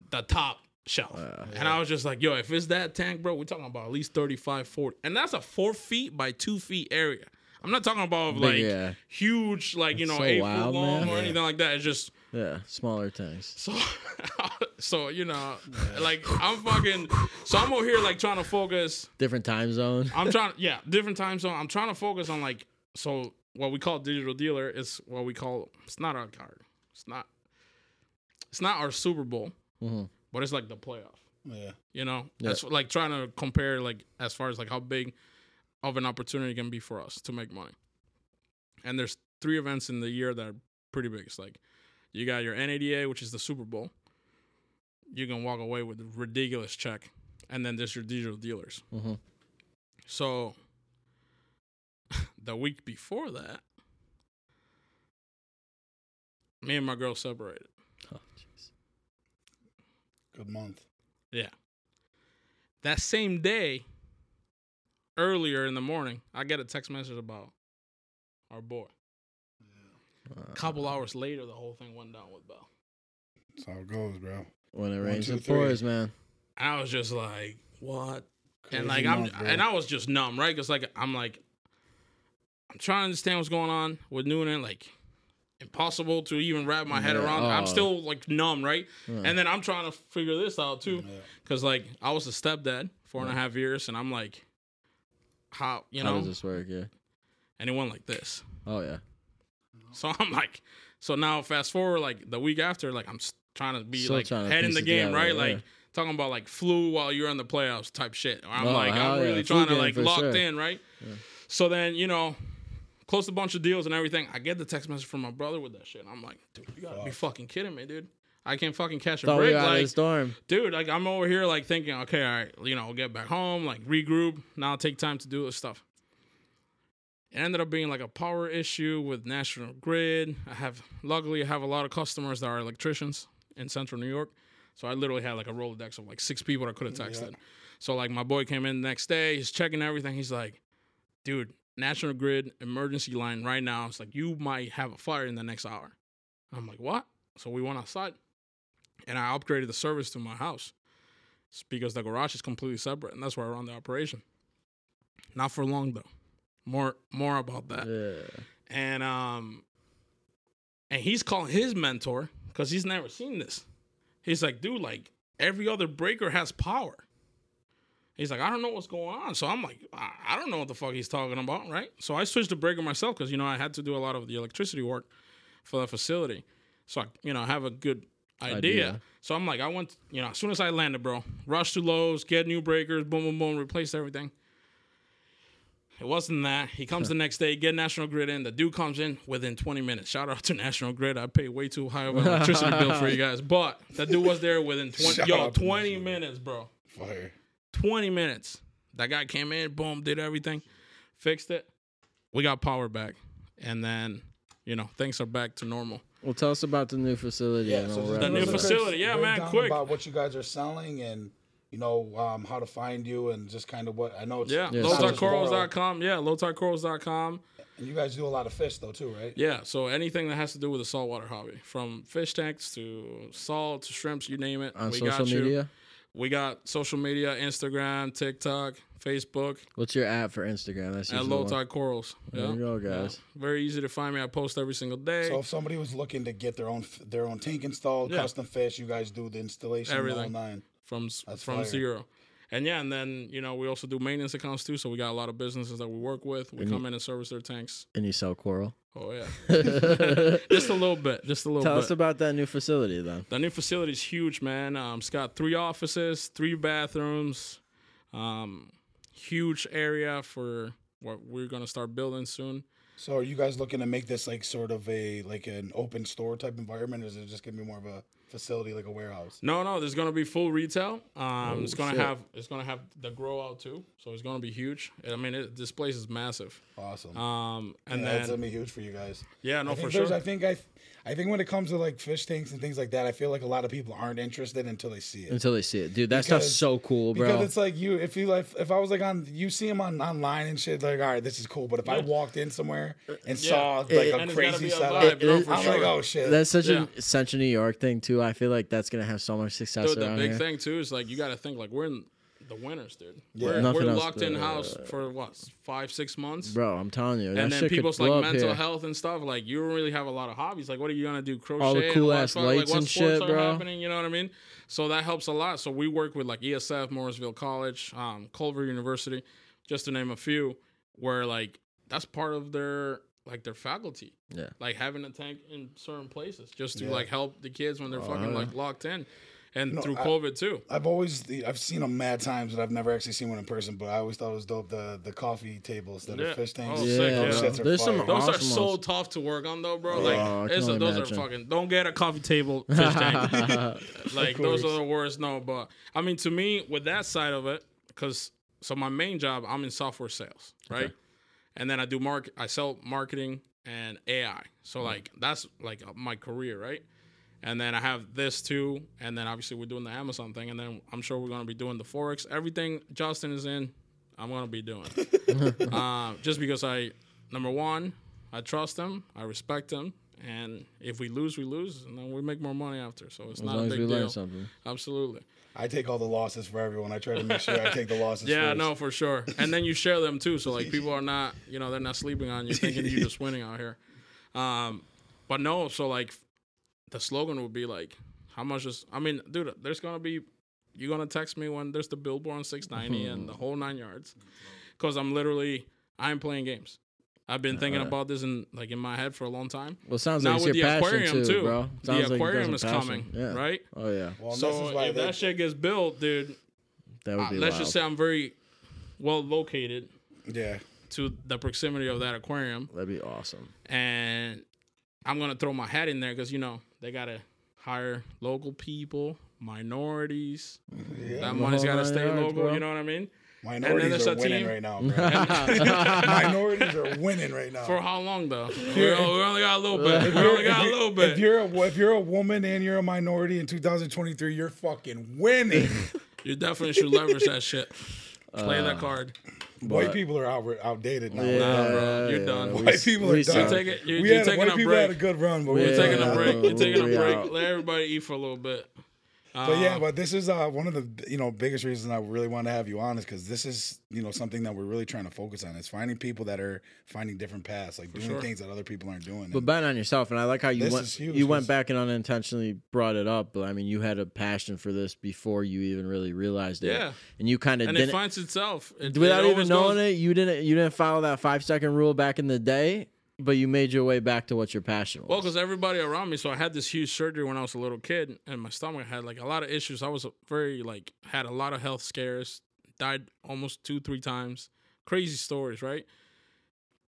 C: the top shelf.
A: Yeah.
C: And I was just like, yo, if it's that tank, bro, we're talking about at least 35, 40. And that's a four feet by two feet area. I'm not talking about like
A: yeah,
C: huge, like, you know,
A: so
C: eight
A: wild,
C: foot long
A: man.
C: or
B: Yeah.
C: anything like that. It's just
A: yeah. Smaller tanks.
C: so, so you know, like I'm fucking. So I'm over here like trying to focus.
A: Different time zone.
C: I'm trying, yeah, different time zone. I'm trying to focus on like so what we call digital dealer is what we call. It's not our card. It's not. It's not our Super Bowl,
A: Mhm.
C: but it's like the playoff.
B: yeah.
C: You know,
A: Yeah.
C: that's like trying to compare like as far as like how big of an opportunity can be for us to make money. And there's three events in the year that are pretty big. It's like you got your NADA, which is the Super Bowl. You can walk away with a ridiculous check, and then there's your digital dealers.
A: Mhm.
C: So the week before that, me and my girl separated.
B: Good month.
C: Yeah. That same day, earlier in the morning, I get a text message about our boy.
A: Uh,
C: A couple hours later, the whole thing went down with Bell.
B: That's how it goes, bro.
A: when it
B: One,
A: rains, it pours, man.
C: I was just like, what?
B: Crazy
C: and like I'm,
B: month, bro.
C: and I was just numb, right? Because like I'm like, I'm trying to understand what's going on with Noonan. Like, impossible to even wrap my head
A: Yeah,
C: around. I'm
A: oh.
C: still like numb, right?
A: Yeah.
C: And then I'm trying to figure this out too.
B: Yeah.
C: Because like I was a stepdad four and a half years, and I'm like, how you
A: How
C: know?
A: does this work? Yeah.
C: and it went like this.
A: Oh yeah.
C: So I'm like, so now fast forward like the week after, like I'm trying to be
A: Still
C: like
A: to
C: head in the game,
A: together,
C: right?
A: yeah.
C: Like talking about like flu while you're in the playoffs type shit. I'm
A: Oh,
C: like, I'm
A: yeah,
C: really
A: flu
C: trying to like locked
A: sure.
C: in, right? So then, you know, close a bunch of deals and everything. I get the text message from my brother with that shit. I'm like, dude, you gotta be fucking kidding me, dude. I can't fucking catch a
A: Thought we
C: break.
A: were out of the
C: Like,
A: storm.
C: dude, like I'm over here like thinking, okay, all right, you know, I'll get back home, like regroup. Now I'll take time to do this stuff. It ended up being like a power issue with National Grid. I have luckily I have a lot of customers that are electricians in central New York. So I literally had like a Rolodex of like six people that could have texted. So like my boy came in the next day, he's checking everything. He's like, dude, National Grid emergency line right now. It's like you might have a fire in the next hour. I'm like, what? So we went outside and I upgraded the service to my house. It's because the garage is completely separate, and that's where I run the operation. Not for long though. More more about that.
A: Yeah.
C: And um and he's calling his mentor because he's never seen this. He's like, dude, like every other breaker has power. He's like, I don't know what's going on. So I'm like, I I don't know what the fuck he's talking about, right? So I switched to breaker myself because you know I had to do a lot of the electricity work for the facility. So I, you know, I have a good idea.
A: Idea.
C: So I'm like, I went, you know, as soon as I landed, bro, rush to Lowe's, get new breakers, boom, boom, boom, replace everything. It wasn't that. He comes the next day, get National Grid in. The dude comes in within 20 minutes. Shout out to National Grid. I pay way too high of an electricity bill for you guys. But that dude was there within 20,
B: Shout
C: yo, 20 minutes, bro.
B: Fire.
C: 20 minutes. That guy came in, boom, did everything, fixed it. We got power back. And then, you know, things are back to normal.
A: Well, tell us about the new facility. and
B: so
A: we'll
B: just
A: wrap
C: The new
A: up.
B: give us a
C: facility. Yeah, man, quick.
B: About what you guys are selling and you know um, how to find you and just kind of what I know. It's
C: Yeah,
A: Yeah,
B: it's not just Laurel,
C: lowtidecorals.com. Yeah, lowtidecorals.com.
B: And you guys do a lot of fish though too, right?
C: Yeah, so anything that has to do with the saltwater hobby, from fish tanks to salt to shrimps, you name it.
A: on
C: we
A: social
C: got you.
A: Media.
C: We got social media, Instagram, TikTok, Facebook,
A: What's your app for Instagram? That's
C: at Low. Tide Corals.
A: There
C: Yeah.
A: you go, guys.
C: Yeah. Very easy to find me. I post every single day.
B: So if somebody was looking to get their own their own tank installed,
C: Yeah.
B: custom fish, you guys do the installation,
C: Everything.
B: all nine.
C: from
B: That's
C: from
B: fire.
C: zero. And yeah, and then you know we also do maintenance accounts too. So we got a lot of businesses that we work with. We
A: And
C: come in and service their tanks.
A: And you sell coral.
C: Oh yeah, just a little bit, just a little bit.
A: Tell
C: bit.
A: us about that new facility then.
C: the new facility is huge, man. Um, it's got three offices, three bathrooms, um, huge area for what we're gonna start building soon.
B: So are you guys looking to make this like sort of a like an open store type environment, or is it just gonna be more of a facility like a warehouse?
C: No, no, there's gonna be full retail. Um, it's gonna
A: shit.
C: have it's gonna have the grow out too, so it's gonna be huge. I mean, it, this place is massive.
B: Awesome.
C: Um, and
B: yeah, that's gonna be huge for you guys.
C: yeah, no,
B: I think
C: for sure.
B: I think I, I think when it comes to like fish tanks and things like that, I feel like a lot of people aren't interested until they see it.
A: Until they see it, dude. That stuff's so cool, bro.
B: Because it's like you, if you like, if I was like on, you see them on online and shit, like, all right, this is cool. But if I walked in somewhere and
C: Yeah.
B: saw like
A: It-
B: a
C: and it's gotta
B: crazy
C: be a
B: setup,
C: vibe,
A: It
C: no,
A: is-
C: for
B: I'm
C: sure.
B: like, oh shit.
A: That's such
C: Yeah.
A: a such a New York thing too. I feel like that's gonna have so much success
C: Dude, the big
A: here.
C: thing too is like you got to think like we're in the winners, dude.
B: Yeah.
C: We're,
A: Nothing
C: we're
A: else
C: locked in house for what five, six months.
A: Bro, I'm telling you,
C: and then people's like mental
A: here.
C: health and stuff. Like you don't really have a lot of hobbies. Like what are you gonna do? Crochet,
A: All the cool ass
C: fuck-
A: lights
C: like, what
A: and
C: sports
A: shit,
C: are
A: bro.
C: happening? You know what I mean? So that helps a lot. So we work with like ESF, Morrisville College, um, Culver University, just to name a few, where like that's part of their like their faculty.
A: Yeah.
C: Like having a tank in certain places just to
B: Yeah.
C: like help the kids when they're fucking
A: yeah.
C: like locked in. And
B: No,
C: through
B: I-
C: COVID too.
B: I've always I've seen them mad times, but I've never actually seen one in person. But I always thought it was dope the the coffee tables that
C: Yeah.
B: are fish tanks.
C: Oh,
A: Yeah,
C: sick,
B: Those
C: yeah.
B: are
A: There's some
B: fire.
C: Those are so
A: ones.
C: tough to work on though, bro.
A: Oh,
C: Like
A: I can
C: it's a- those
A: imagine.
C: are fucking don't get a coffee table fish tank. like those are the worst. No, but I mean to me with that side of it, because so my main job I'm in software sales, right? And then I do mark I sell marketing and AI. So mm. like that's like my career, right? And then I have this too, and then obviously we're doing the Amazon thing, and then I'm sure we're gonna be doing the forex. Everything Justin is in, I'm gonna be doing. uh, just because I, number one, I trust him, I respect him, and if we lose, we lose, and then we make more money after. So it's
A: As
C: not
A: long
C: a
A: as
C: big
A: we learn
C: deal.
A: something.
C: Absolutely.
B: I take all the losses for everyone. I try to make sure I take the losses.
C: Yeah,
B: first.
C: no, for sure. And then you share them too, so like people are not, you know, they're not sleeping on you, thinking you're just winning out here. Um, but no, so like the slogan would be like, how much is? I mean, dude, there's gonna be, you're gonna text me when there's the billboard on 690 and the whole nine yards, because I'm literally, I'm playing games. I I've been thinking about this in like in my head for a long time.
A: Well, it sounds
C: now
A: like it's
C: with
A: your
C: the
A: passion
C: aquarium
A: too,
C: too,
A: bro. Sounds
C: the aquarium
A: some
C: is
A: passion.
C: coming,
A: Yeah.
C: right?
A: Oh yeah,
B: Well,
C: So
B: this is why
C: if
B: they-
C: that shit gets built, dude,
A: that would
C: uh,
A: be.
C: let's just say I'm very well located
B: yeah.
C: to the proximity of that aquarium,
A: that'd be awesome.
C: and I'm gonna throw my hat in there because you know they gotta hire local people, minorities.
B: yeah.
C: That money's gotta stay local.
A: bro.
C: You know what I mean?
B: Minorities
C: there's
B: are
C: a
B: winning
C: team-
B: right now. Bro. Minorities are winning right now.
C: For how long though? we we only got a little bit.
B: If
C: We
B: you're-
C: only got a little bit.
B: If you're a, if you're a woman and you're a minority in 2023, you're fucking winning.
C: You definitely should leverage that shit. Play
A: Uh,
C: that card.
B: White people are out, outdated now.
A: Yeah,
C: Nah, bro, you're
A: yeah,
C: done.
A: we
B: White
A: s-
B: people are
A: suck.
B: done.
C: Take it- you-
B: we
C: you're
B: had,
C: taking
B: white
C: a
B: people
C: break.
B: had a good run, but
C: You're
B: we're
C: taking a break. You're taking a break. Let everybody eat for a little bit.
B: But yeah, but this is uh, one of the you know biggest reasons I really want to have you on is because this is you know something that we're really trying to focus on is finding people that are finding different paths, like doing
C: sure.
B: things that other people aren't doing.
A: But
B: And
A: bet on yourself, and I like how you went.
B: huge,
A: you went back and unintentionally brought it up, but I mean, you had a passion for this before you even really realized it.
C: Yeah.
A: and you kind of
C: And it finds itself. It,
A: without
C: it
A: even knowing
C: goes-
A: it, you didn't. You didn't follow that five second rule back in the day, but you made your way back to what your passion was.
C: Well, because everybody around me. So I had this huge surgery when I was a little kid, and my stomach had like a lot of issues. I was very like had a lot of health scares. Died almost two, three times. Crazy stories, right?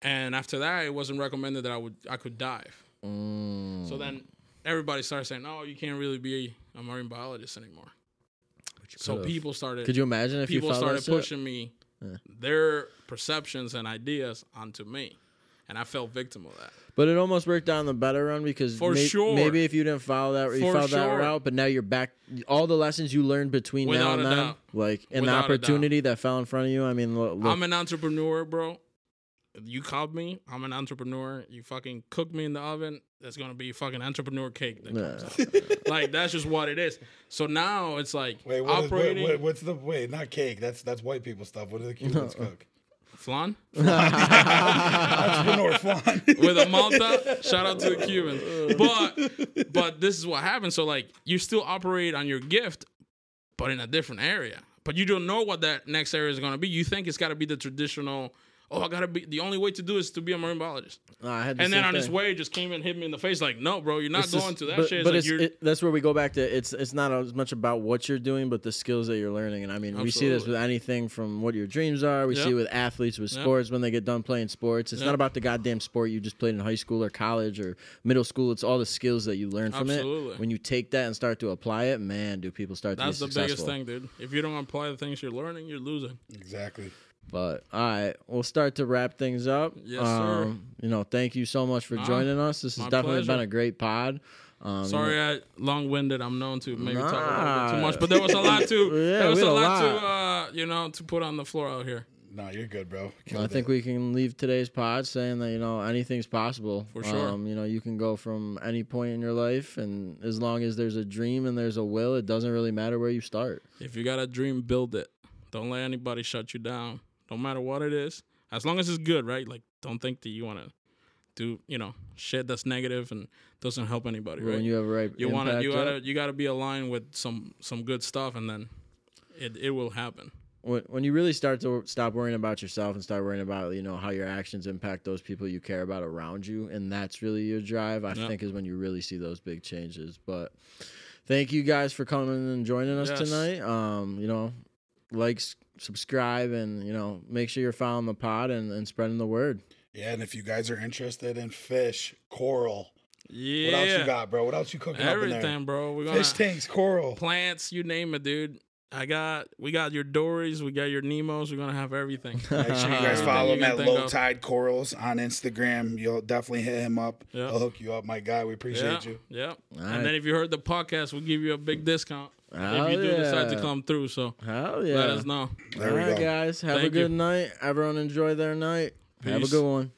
C: And after that, it wasn't recommended that I would I could dive.
A: Mm,
C: So then everybody started saying, "Oh, you can't really be a marine biologist anymore." So people started.
A: Could you imagine if
C: people started pushing me their perceptions and ideas onto me, and I fell victim of that.
A: But it almost worked out in the better run because
C: For
A: may-
C: sure.
A: maybe if you didn't follow that, you
C: For
A: followed that
C: sure.
A: route, but now you're back. All the lessons you learned between now
C: Without
A: and then,
C: doubt.
A: like and
C: Without a
A: the opportunity that fell in front of you. I mean, look, look,
C: I'm an entrepreneur, bro. You called me. I'm an entrepreneur. You fucking cook me in the oven. That's gonna be fucking entrepreneur cake that comes out. like that's just what it is. So now it's like
B: wait, what is, what,
C: operating
B: what, what's the wait? Not cake. That's that's white people stuff. What do the Cubans cook?
C: Flan
B: Entrepreneur flan.
C: with a Malta. Shout out to the Cubans. But but this is what happens. So like you still operate on your gift, but in a different area. But you don't know what that next area is gonna be. You think it's gotta be the traditional. Oh, I gotta be. The only way to do is to be a marine biologist.
A: No, I had the
C: And then
A: same
C: on his way, it just came and hit me in the face. Like, no, bro, you're not
A: It's
C: going
A: just-
C: to that
A: but,
C: shit. It's
A: But
C: like
A: it's,
C: you're,
A: it, that's where we go back to it's it's not as much about what you're doing, but the skills that you're learning. And I mean, we see this with anything from what your dreams are. We see
C: Yep.
A: it with athletes with
C: Yep.
A: sports when they get done playing sports. It's
C: Yep.
A: not about the goddamn sport you just played in high school or college or middle school. It's all the skills that you learn from
C: Absolutely.
A: it. When you take that and start to apply it, man, do people start
C: that's
A: to be successful.
C: That's the biggest thing, dude. If you don't apply the things you're learning, you're losing.
B: exactly.
A: But all right, we'll start to wrap things up.
C: Yes, sir.
A: Um, you know, thank you so much for
C: Nah,
A: joining us. This has definitely
C: pleasure.
A: been a great pod. Um,
C: Sorry, I long-winded. I'm known to maybe talk a little bit too much, but there was a lot to.
A: Yeah,
C: there was a lot,
A: lot.
C: to, uh, you know, to put on the floor out here.
B: No, you're good, bro.
A: I think
B: it.
A: we can leave today's pod saying that you know anything's possible.
C: For sure.
A: Um, you know, you can go from any point in your life, and as long as there's a dream and there's a will, it doesn't really matter where you start.
C: If you got a dream, build it. Don't let anybody shut you down. No matter what it is, as long as it's good, right? Like, don't think that you want to do, you know, shit that's negative and doesn't help anybody, right?
A: When you have right,
C: you want to, you gotta, you gotta be aligned with some some good stuff, and then it it will happen.
A: when, when you really start to stop worrying about yourself and start worrying about you know how your actions impact those people you care about around you and that's really your drive i
C: Yeah.
A: think is when you really see those big changes but thank you guys for coming and joining us
C: Yes.
A: tonight um you know like s- subscribe and you know make sure you're following the pod and, and spreading the word
B: Yeah, and if you guys are interested in fish, coral,
C: Yeah,
B: what else you got, bro? What else you cooking up in there?
C: everything, bro. We're gonna
B: Fish tanks, coral.
C: plants, you name it, dude. I got, we got your Dories, we got your Nemos. We're gonna have everything.
B: Make sure you guys follow
C: you
B: him at Low
C: of.
B: Tide Corals on Instagram. You'll definitely hit him up.
C: Yeah.
B: He'll hook you up, my guy. We appreciate
C: yeah,
B: you.
C: Yep.
A: All
C: And
A: right.
C: then if you heard the podcast, we'll give you a big discount
A: Hell
C: if you do decide to come through. So
A: hell yeah
C: let us know.
B: There
A: all
B: we
A: right
B: go.
A: guys have a good
C: you.
A: night everyone enjoy their night have a good one